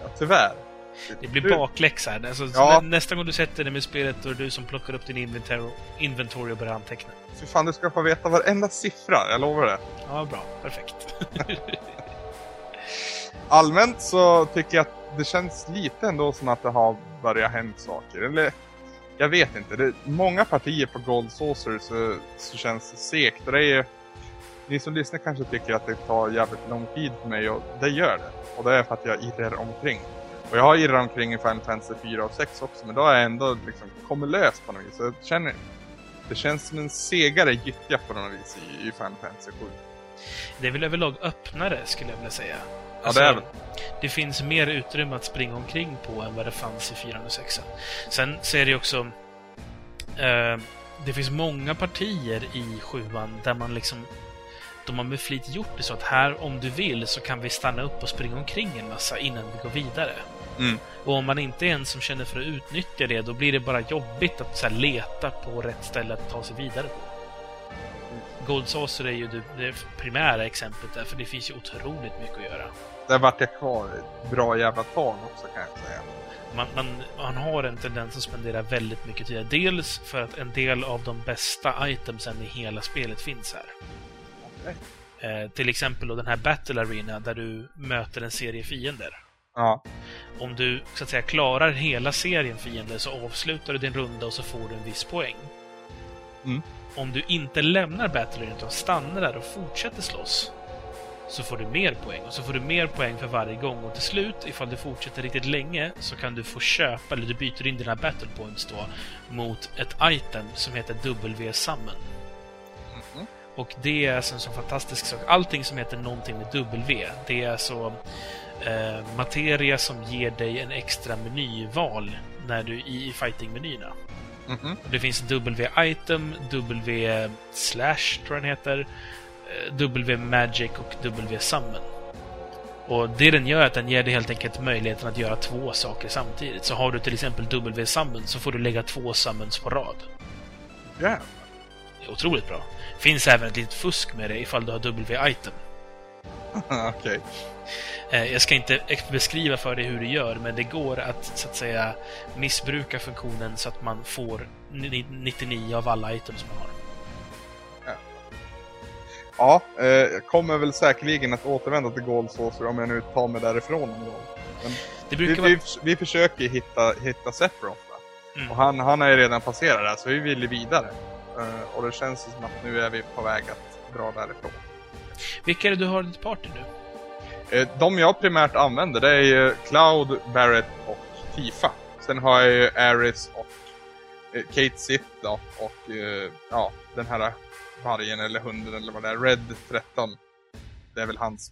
ja, tyvärr.
Det blir bakläxa här. Alltså, ja. Nästa gång du sätter dig med spelet då är det du som plockar upp din inventory, inventory och börjar anteckna.
Fy fan, du ska få veta varenda siffra, jag lovar det.
Ja, bra. Perfekt. [LAUGHS]
allmänt så tycker jag att det känns lite ändå som att det har börjat hända saker. Eller, jag vet inte. Det, är många partier på Gold Saucer så, så känns det segt. Och det är ni som lyssnar kanske tycker att det tar jävligt lång tid för mig och det gör det. Och det är för att jag irrar omkring. Och jag har irrat omkring i Final Fantasy 4 och 6 också, men då har jag ändå liksom kommit lös på något vis. Så jag känner, det känns som en segare gyttja på något vis i, i Final Fantasy 7.
Det är väl överlag öppnare, skulle jag vilja säga.
Alltså, ja, det, är
det finns mer utrymme att springa omkring på än vad det fanns i 406. Sen så är det också... Eh, det finns många partier i sjuan där man liksom... De har med flit gjort det så att här, om du vill, så kan vi stanna upp och springa omkring en massa innan vi går vidare.
Mm.
Och om man inte är en som känner för att utnyttja det, då blir det bara jobbigt att så här, leta på rätt ställe att ta sig vidare på. Gold Saucer är ju det, det primära exemplet där, för det finns ju otroligt mycket att göra.
Där vart jag kvar ett bra jävla tag också kan jag säga.
Man, man, man har en tendens att spendera väldigt mycket tid. Dels för att en del av de bästa itemsen i hela spelet finns här.
Okej.
Eh, till exempel då den här Battle Arena där du möter en serie fiender.
Ja.
Om du så att säga klarar hela serien fiender så avslutar du din runda och så får du en viss poäng.
Mm.
Om du inte lämnar Battle Arena utan stannar där och fortsätter slåss så får du mer poäng. Och så får du mer poäng för varje gång. Och till slut, ifall du fortsätter riktigt länge, så kan du få köpa, eller du byter in dina battle points då, mot ett item som heter W-summon.
Mhm.
Och det är alltså en så fantastisk sak. Allting som heter någonting med W, det är alltså eh, materia som ger dig en extra menyval när du i fighting-menyerna.
Mhm.
Det finns W-item, W-slash tror jag den heter, eh, W-magic och W-summon. Och det den gör är att den ger dig helt enkelt möjligheten att göra två saker samtidigt. Så har du till exempel W-summon så får du lägga två summons på rad.
Jävlar.
Det är otroligt bra. Finns även ett litet fusk med det ifall du har W-item. [LAUGHS]
Okej.
Eh, Jag ska inte beskriva för dig hur du gör, men det går att så att säga missbruka funktionen så att man får ni- 99 av alla items man har.
Ja, eh, jag kommer väl säkerligen att återvända till Gold Saucer om jag nu tar mig därifrån någon gång. Vi,
brukar
vi,
vara...
vi försöker hitta, hitta Sephiroth?
Mm.
Och han, han är ju redan passerat där, så vi vill ju vidare. Eh, och det känns som att nu är vi på väg att dra därifrån.
Vilka är det du har i ditt party nu?
Eh, de jag primärt använder det är ju Cloud, Barrett och Tifa. Sen har jag ju Aris och eh, Kate Sith då, och eh, ja, den här vargen eller hunden eller vad det är, Red 13. Det är väl hans,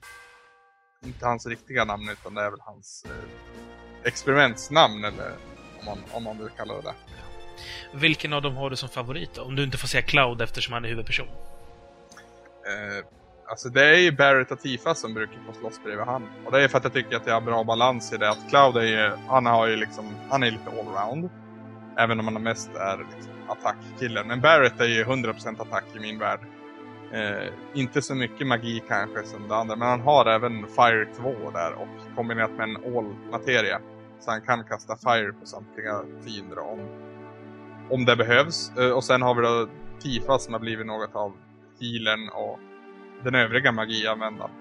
inte hans riktiga namn utan det är väl hans eh, experimentsnamn eller om man, om man vill kalla det det.
Vilken av dem har du som favorit då? Om du inte får säga Cloud eftersom han är huvudperson.
Eh, alltså det är ju Barrett och Tifa som brukar få slåss bredvid han. Och det är för att jag tycker att jag har bra balans i det. Att Cloud är ju, han har ju liksom, han är lite allround. Även om han mest är liksom attackkillen. Men Barrett är ju 100% attack i min värld. Eh, inte så mycket magi kanske som det andra, men han har även Fire 2 där och kombinerat med en all-materia. Så han kan kasta Fire på samtliga fiender om, om det behövs. Eh, och sen har vi då Tifa som har blivit något av healern och den övriga magianvändaren.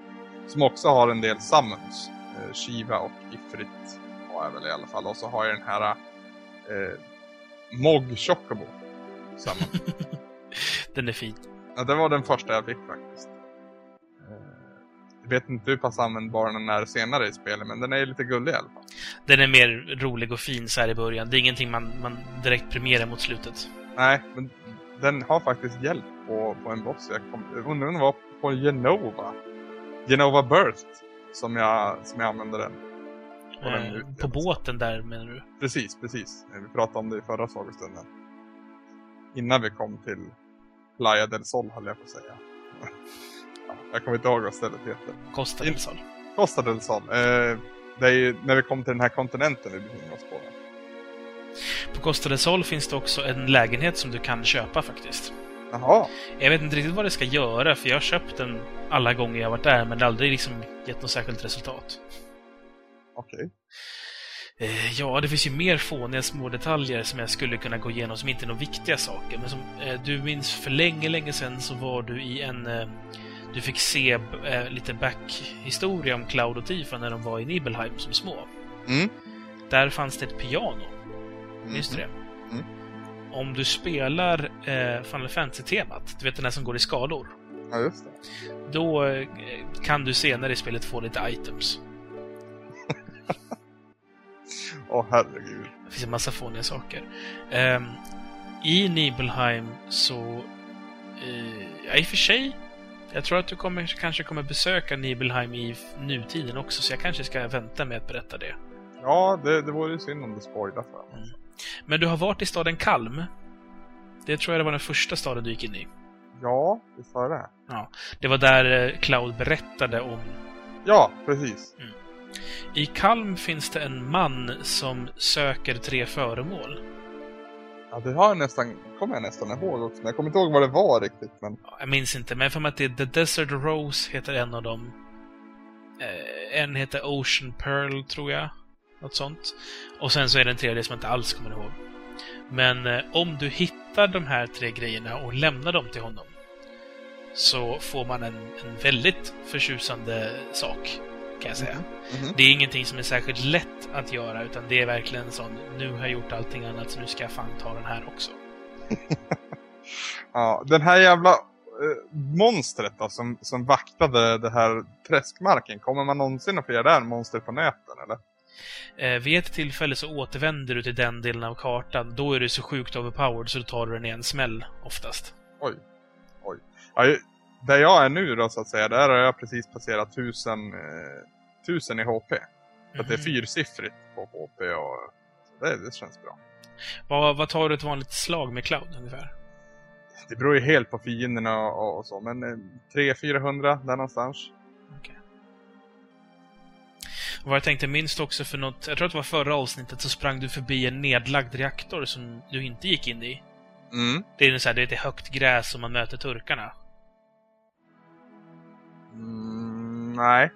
Som också har en del summons. Eh, Shiva och Ifrit har jag väl i alla fall. Och så har jag den här eh, Mog Chocobo. [LAUGHS]
Den är fin.
ja, det var den första jag fick faktiskt. Eh, jag vet inte hur pass användbar den är senare i spelet, men den är lite gullig i alla fall.
Den är mer rolig och fin så här i början. Det är ingenting man, man direkt premierar mot slutet.
Nej, men den har faktiskt hjälp på, på en boss. Jag, kom, jag undrar om det var på Genova. Genova Birth. Som jag, som jag använde den. Den
Eh, på båten där menar du?
Precis, precis. Vi pratade om det i förra sagostunden. Innan vi kom till Playa del Sol höll jag på att säga. [LAUGHS] Ja, jag kommer inte ihåg vad stället heter.
Costa del Sol.
Costa del Sol. Eh, det är ju när vi kom till den här kontinenten vi befinner oss på.
På Costa del Sol finns det också en lägenhet som du kan köpa faktiskt.
Jaha,
Jag vet inte riktigt vad det ska göra, för jag har köpt den alla gånger jag varit där, men det har aldrig liksom gett något särskilt resultat.
okej.
Eh, ja, det finns ju mer fåniga små detaljer som jag skulle kunna gå igenom som inte är några viktiga saker. Men som eh, du minns för länge, länge sedan så var du i en... Eh, du fick se eh, lite backhistoria om Cloud och Tifa när de var i Nibelheim som små.
Mm.
Där fanns det ett piano. Minns du det?
Mm.
Om du spelar eh, Final Fantasy-temat, du vet den här som går i skalor,
Ja, just det.
då eh, kan du senare i spelet få lite items. [LAUGHS]
Åh herregud.
Det finns en massa fåniga saker. Ehm, I Nibelheim så... Ja, i och för sig. Jag tror att du kommer, kanske kommer besöka Nibelheim i nutiden också, så jag kanske ska vänta med att berätta det.
Ja, det, det vore ju synd om du spoilar för mig.
Men du har varit i staden Kalm. Det tror jag det var den första staden du gick in i.
Ja, visst var det
Det var där eh, Cloud berättade om...
Ja, precis.
I Kalm finns det en man som söker tre föremål.
Ja, det har jag nästan, kommer jag nästan ihåg också. Men jag kommer inte ihåg vad det var riktigt. Men...
Jag minns inte, men för mig att det är The Desert Rose heter en av dem. Eh, en heter Ocean Pearl, tror jag. Något sånt. Och sen så är det en tredje som jag inte alls kommer ihåg. Men eh, om du hittar de här tre grejerna och lämnar dem till honom så får man en, en väldigt förtjusande sak, kan jag säga.
Mhm.
Det är ingenting som är särskilt lätt att göra, utan det är verkligen en sån, nu har jag gjort allting annat, så nu ska jag fan ta den här också. [LAUGHS]
Ja, den här jävla eh, monstret då, som, som vaktade det här träskmarken. Kommer man någonsin att få göra det här monstret på näten eller?
Eh, vid ett tillfälle så återvänder du till den delen av kartan. Då är du så sjukt overpowered så då tar du den i en smäll, oftast.
Oj. Oj. Ja, där jag är nu då så att säga, där har jag precis passerat tusen, eh, tusen i HP. Så att det är
Mhm.
fyrsiffrigt på HP och så det, det känns bra.
Vad, vad tar du ett vanligt slag med Cloud, ungefär?
Det beror ju helt på fienderna och, och så, men eh, 300-400 där någonstans.
Okej. Och vad jag tänkte, minst också för något... Jag tror att det var förra avsnittet så sprang du förbi en nedlagd reaktor som du inte gick in i.
Mm.
Det är så här, det är högt gräs som man möter turkarna.
Mm, nej.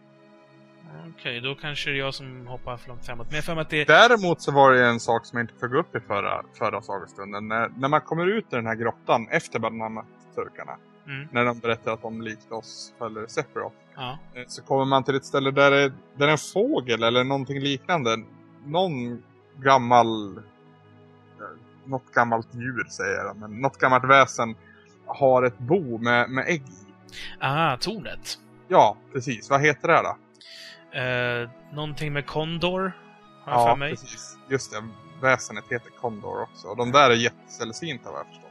Okej, då kanske det är jag som hoppar för långt framåt. Men jag att det...
Däremot så var det en sak som jag inte tog upp i förra, förra sagostunden. När, när man kommer ut ur den här grottan efter man har mött turkarna.
Mm.
När de berättar att de likt oss följer Sephiroth.
Ja.
Eh, Så kommer man till ett ställe där det, där en fågel eller någonting liknande. Någon gammal... eh, Något gammalt djur säger jag, men något gammalt väsen har ett bo med, med ägg i.
Ah, tornet.
Ja, precis. Vad heter det då?
Eh, någonting med Condor, har jag för mig.
precis. Just det. Väsenet heter Condor också. Och de där är jättesällsynta vad jag förstår.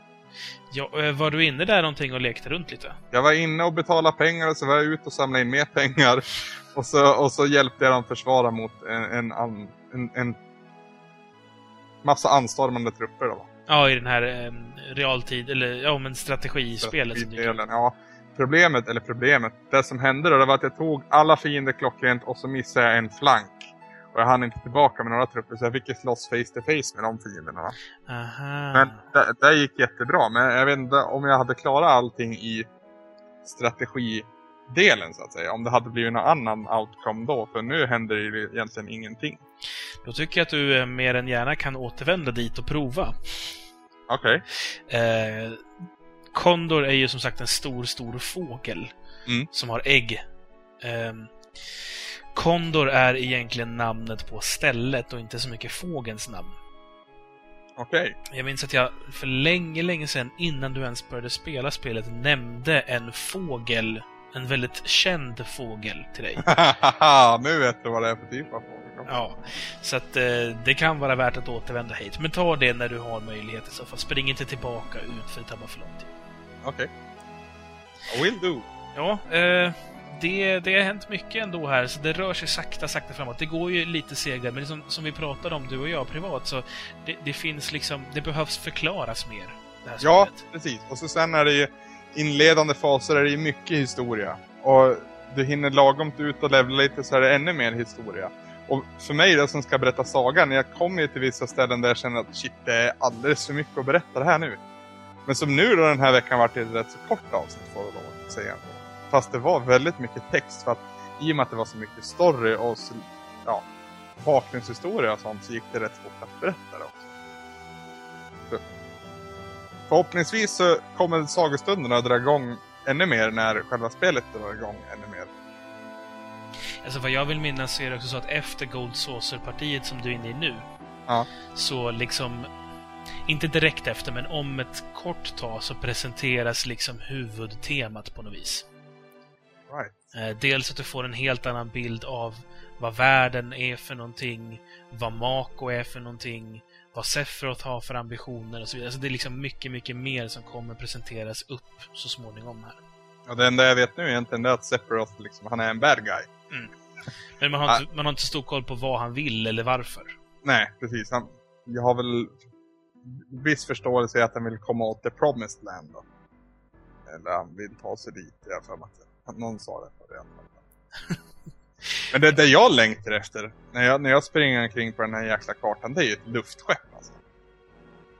Ja, eh, var du inne där någonting och lekte runt lite?
Jag var inne och betalade pengar och så var jag ute och samlade in mer pengar. Och så, och så hjälpte jag dem försvara mot en, en, en, en massa anstormande trupper. Då.
Ja, i den här eh, realtid, eller ja, men strategispelet
Strategidelen, ja. Problemet, eller problemet, det som hände då det var att jag tog alla fiender klockrent och så missade jag en flank. Och jag hann inte tillbaka med några trupper så jag fick ju slåss face to face med de fienderna.
Aha.
Men det, det gick jättebra. Men jag vet inte om jag hade klarat allting i strategidelen så att säga. Om det hade blivit någon annan outcome då. För nu händer ju egentligen ingenting.
Då tycker jag att du eh, mer än gärna kan återvända dit och prova.
Okej.
Eh, Kondor är ju som sagt en stor, stor fågel
Mm.
som har ägg. Eh, Kondor är egentligen namnet på stället och inte så mycket fågelns namn.
Okej.
Jag minns att jag för länge, länge sedan, innan du ens började spela spelet, nämnde en fågel, en väldigt känd fågel till dig. [LAUGHS]
nu vet du vad det är för typ av fågel.
Ja, så att eh, det kan vara värt att återvända hit. Men ta det när du har möjlighet i så fall. Spring inte tillbaka ut för det tar bara för lång tid.
Okej. I will do.
Ja, eh, det, det har hänt mycket ändå här, så det rör sig sakta, sakta framåt. Det går ju lite segare, men som, som vi pratade om, du och jag, privat, så det, det finns liksom... Det behövs förklaras mer, det här
Ja,
spelet.
precis. Och så sen är det ju inledande faser är det ju mycket historia. Och du hinner lagom ut och levla lite så är det ännu mer historia. Och för mig då som ska berätta sagan, jag kommer ju till vissa ställen där jag känner att shit, det är alldeles för mycket att berätta det här nu. Men som nu då den här veckan vart det ett rätt så kort avsnitt får jag lov att säga. Fast det var väldigt mycket text för att i och med att det var så mycket story och så, ja, bakgrundshistoria och sånt så gick det rätt fort att berätta det också. Så, förhoppningsvis så kommer sagostunderna att dra igång ännu mer när själva spelet drar igång ännu mer.
Alltså vad jag vill minnas så är det också så att efter Gold Saucer-partiet som du är inne i nu,
Ja.
så liksom... Inte direkt efter, men om ett kort tag så presenteras liksom huvudtemat på något vis.
Right.
Eh, dels att du får en helt annan bild av vad världen är för någonting, vad Mako är för någonting, vad Sephiroth har för ambitioner och så vidare. Alltså det är liksom mycket, mycket mer som kommer presenteras upp så småningom här.
Och det enda jag vet nu egentligen är att Sephiroth liksom, han är en bad guy.
Men man har,
Ah.
inte, man har inte stor koll på vad han vill eller varför.
Nej, precis. Han, jag har väl viss förståelse i att han vill komma åt the promised land då. Eller han vill ta sig dit, mig att att någon sa det. fall. [LAUGHS] Men det, det jag längtar efter, när jag, när jag springer omkring på den här jäkla kartan, det är ju ett luftskepp alltså.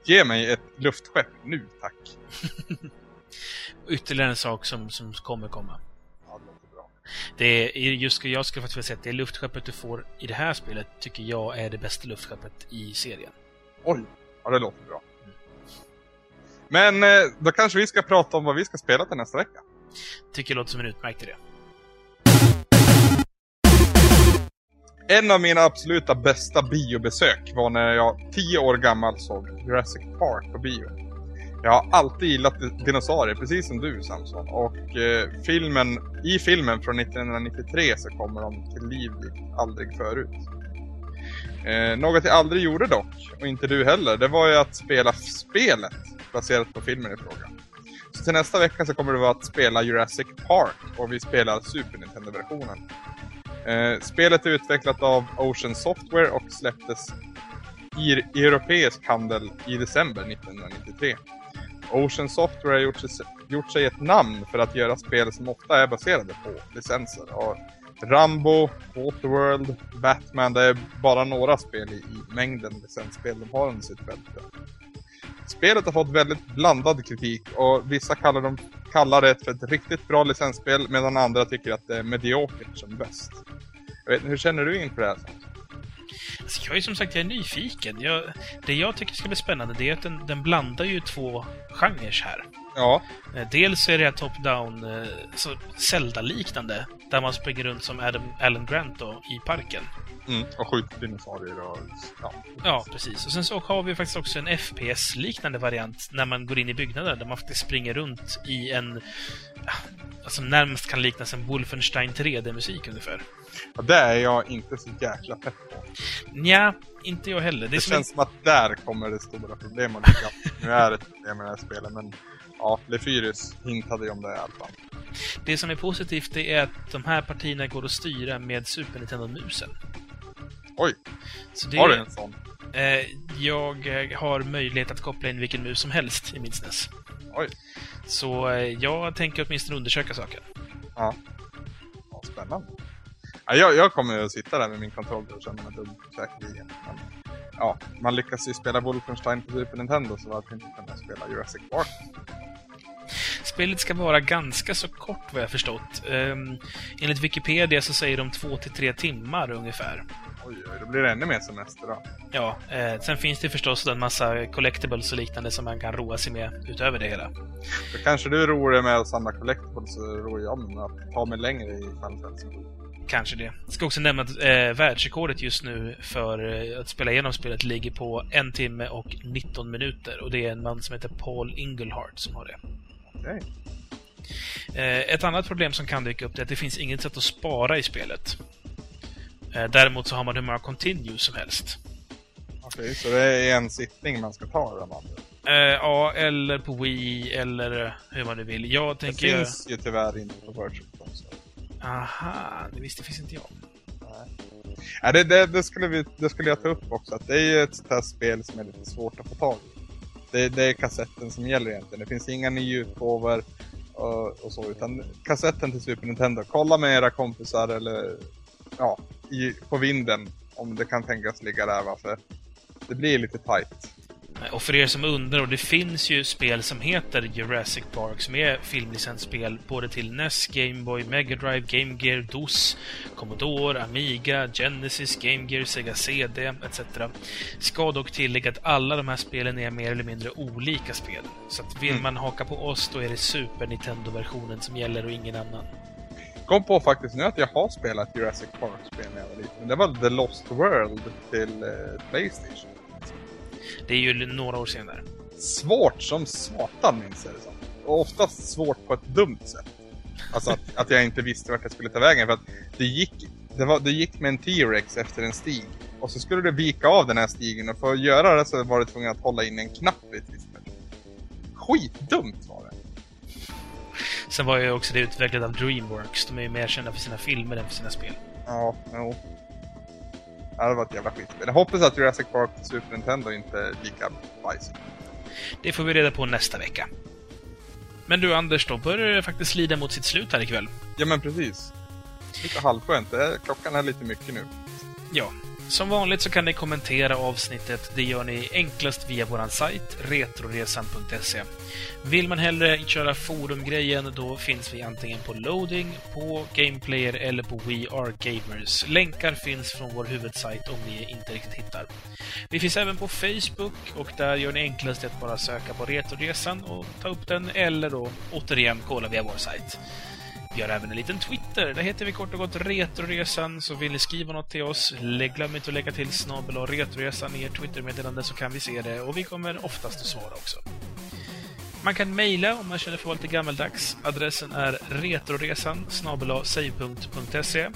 Ge mig ett luftskepp nu, tack. [LAUGHS]
Ytterligare en sak som, som kommer komma.
Ja, det låter bra.
Det är just, jag skulle faktiskt vilja säga att det luftskeppet du får i det här spelet tycker jag är det bästa luftskeppet i serien.
Oj, ja det låter bra. Men eh, då kanske vi ska prata om vad vi ska spela till nästa vecka.
Tycker det låter som en utmärkt idé.
En av mina absoluta bästa biobesök var när jag, tio år gammal, såg Jurassic Park på bio. Jag har alltid gillat dinosaurier, precis som du Samson. Och eh, filmen, i filmen från 1993 så kommer de till liv aldrig förut. Eh, något jag aldrig gjorde dock, och inte du heller, det var ju att spela spelet baserat på filmen i fråga. Så till nästa vecka så kommer det vara att spela Jurassic Park och vi spelar Super Nintendo-versionen. Eh, spelet är utvecklat av Ocean Software och släpptes i europeisk handel i december 1993. Ocean Software har gjort sig, gjort sig ett namn för att göra spel som ofta är baserade på licenser. Och Rambo, Waterworld, Batman, det är bara några spel i, i mängden licensspel de har under sitt bälte. Spelet har fått väldigt blandad kritik och vissa kallar, dem, kallar det för ett riktigt bra licensspel medan andra tycker att det är mediokert som bäst. Jag vet, hur känner du inför det här?
Alltså, jag är som sagt jag är nyfiken. Jag, det jag tycker ska bli spännande det är att den, den blandar ju två genrer här.
Ja,
Eh, Dels är det top-down, eh, så Zelda-liknande, där man springer runt som Adam, Alan Grant då, i parken.
mm, och skjuter dinosaurier och ja.
Ja, precis. Och sen så har vi faktiskt också en FPS-liknande variant när man går in i byggnader där man faktiskt springer runt i en... Alltså närmast kan liknas en Wolfenstein 3D-musik ungefär.
ja. Det är jag inte så jäkla pepp på.
Nja, inte jag heller. Det,
Det
är som
känns som att där kommer det stora problemet. Nu är det ett problem med det här spelet, men ja, Lefyrius hintade ju om det i alla fall.
det som är positivt det är att de här partierna går att styra med Super Nintendo-musen.
Oj,
Så det,
har du en sån?
eh, jag eh, har möjlighet att koppla in vilken mus som helst i min SNES.
Oj,
Så eh, jag tänker åtminstone undersöka saken.
ja. ja spännande. Ja, jag, jag kommer att sitta där med min kontroller och känna mig dum säkerligen. Men, ja, man lyckas ju spela Wolfenstein på Super Nintendo så varför inte kunna spela Jurassic Park?
Spelet ska vara ganska så kort vad jag förstått. Um, enligt Wikipedia så säger de två till tre timmar ungefär.
Oj, oj, då blir det ännu mer semester då.
Ja, eh, sen finns det förstås en massa collectibles och liknande som man kan roa sig med utöver det hela.
Då kanske du roar dig med att samla collectibles så roar jag mig med att ta mig längre i Final Fantasy.
Kanske det. Jag ska också nämna att eh, världsrekordet just nu för eh, att spela igenom spelet ligger på en timme och 19 minuter. Och det är en man som heter Paul Inglehart som har det.
Okej.
Eh, ett annat problem som kan dyka upp är att det finns inget sätt att spara i spelet. Eh, däremot så har man hur många continues som helst.
Okej, så det är en sittning man ska ta de andra.
Eh, ja, eller på Wii, eller hur man nu vill. Jag
Det
tänker...
finns ju tyvärr inte på Virtual Console.
Aha, det visste finns inte jag.
Ja, det, det, det, skulle vi, det skulle jag ta upp också, att det är ju ett sånt här spel som är lite svårt att få tag i. Det, det är kassetten som gäller egentligen. Det finns inga nya utgåvor och, och så, utan kassetten till Super Nintendo. Kolla med era kompisar eller ja, i, på vinden om det kan tänkas ligga där, va? för det blir lite tight.
Och för er som undrar, och det finns ju spel som heter Jurassic Park som är filmlicensspel både till NES, Game Boy, Mega Drive, Game Gear, DOS, Commodore, Amiga, Genesis, Game Gear, Sega CD etc. Ska dock tillägga att alla de här spelen är mer eller mindre olika spel. Så att vill
Mm.
man haka på oss, då är det Super Nintendo-versionen som gäller och ingen annan.
Kom på faktiskt nu att jag har spelat Jurassic Park-spel när jag var liten. Det var The Lost World till eh, Playstation.
Det är ju några år senare.
svårt som satan minns jag det som. Och oftast svårt på ett dumt sätt. Alltså att, att jag inte visste vart jag skulle ta vägen för att det gick, det var, det gick med en T-Rex efter en stig. Och så skulle du vika av den här stigen och för att göra det så var du tvungen att hålla in en knapp i ett visst. Skitdumt var det.
Sen var ju också det utvecklat av Dreamworks. De är ju mer kända för sina filmer än för sina spel.
Ja, jo. Det var ett jävla skitspel. Jag hoppas att Jurassic Park Super Nintendo inte är lika bajsigt.
Det får vi reda på nästa vecka. Men du Anders, då börjar det faktiskt lida mot sitt slut här ikväll.
Ja men precis. Lite halvskönt. Klockan är lite mycket nu.
Ja. Som vanligt så kan ni kommentera avsnittet. Det gör ni enklast via vår sajt, retroresan.se. Vill man hellre köra forumgrejen, då finns vi antingen på Loading, på Gameplayer eller på We Are Gamers. Länkar finns från vår huvudsajt om ni inte riktigt hittar. Vi finns även på Facebook och där gör ni enklast att bara söka på Retroresan och ta upp den, eller då återigen kolla via vår sajt. Vi har även en liten Twitter. Där heter vi kort och gott Retroresan. Så vill ni skriva något till oss, glöm inte att lägga till snabel och Retroresan i ert Twittermeddelande så kan vi se det. Och vi kommer oftast att svara också. Man kan mejla om man känner för att vara lite gammaldags. Adressen är retroresan save.se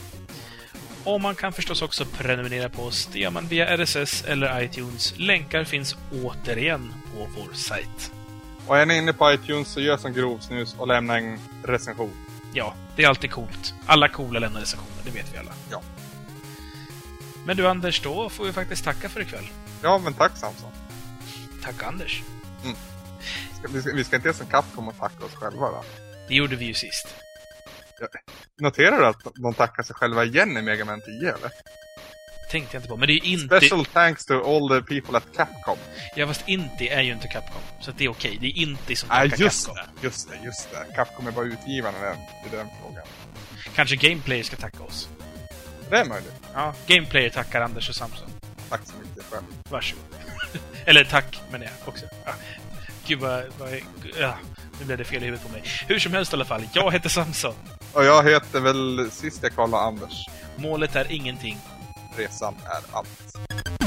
Och man kan förstås också prenumerera på oss. Det gör man via RSS eller iTunes. Länkar finns återigen på vår sajt.
Och är ni inne på iTunes så gör som grovsnus och lämna en recension.
Ja, det är alltid coolt. Alla coola lämnar recensioner, det vet vi alla.
Ja.
Men du Anders, då får vi faktiskt tacka för ikväll.
Ja, men tack Samson.
Tack Anders.
Ska- Vi ska, vi ska inte ens en Capcom och tacka oss själva då?
Det gjorde vi ju sist.
Noterar du att de tackar sig själva igen i Mega Man 10 eller?
Tänkte jag inte på. Men det är ju inte...
Special thanks to all the people at Capcom.
Ja, fast inte är ju inte Capcom. Så det är okej. Det är inte som tackar
just
Capcom.
det, just det, just det. Capcom är bara utgivaren i den, i den frågan.
Kanske Gameplayer ska tacka oss.
Det är möjligt.
Ja, Gameplayer tackar Anders och Samson.
Tack så mycket själv.
Varsågod. [LAUGHS] Eller tack, menar jag också. Ja. Gud vad... vad ja, nu blev det fel i huvudet på mig. Hur som helst i alla fall. Jag heter Samson.
Och jag heter väl, sist jag kollade, Anders.
Målet är ingenting
resan är allt.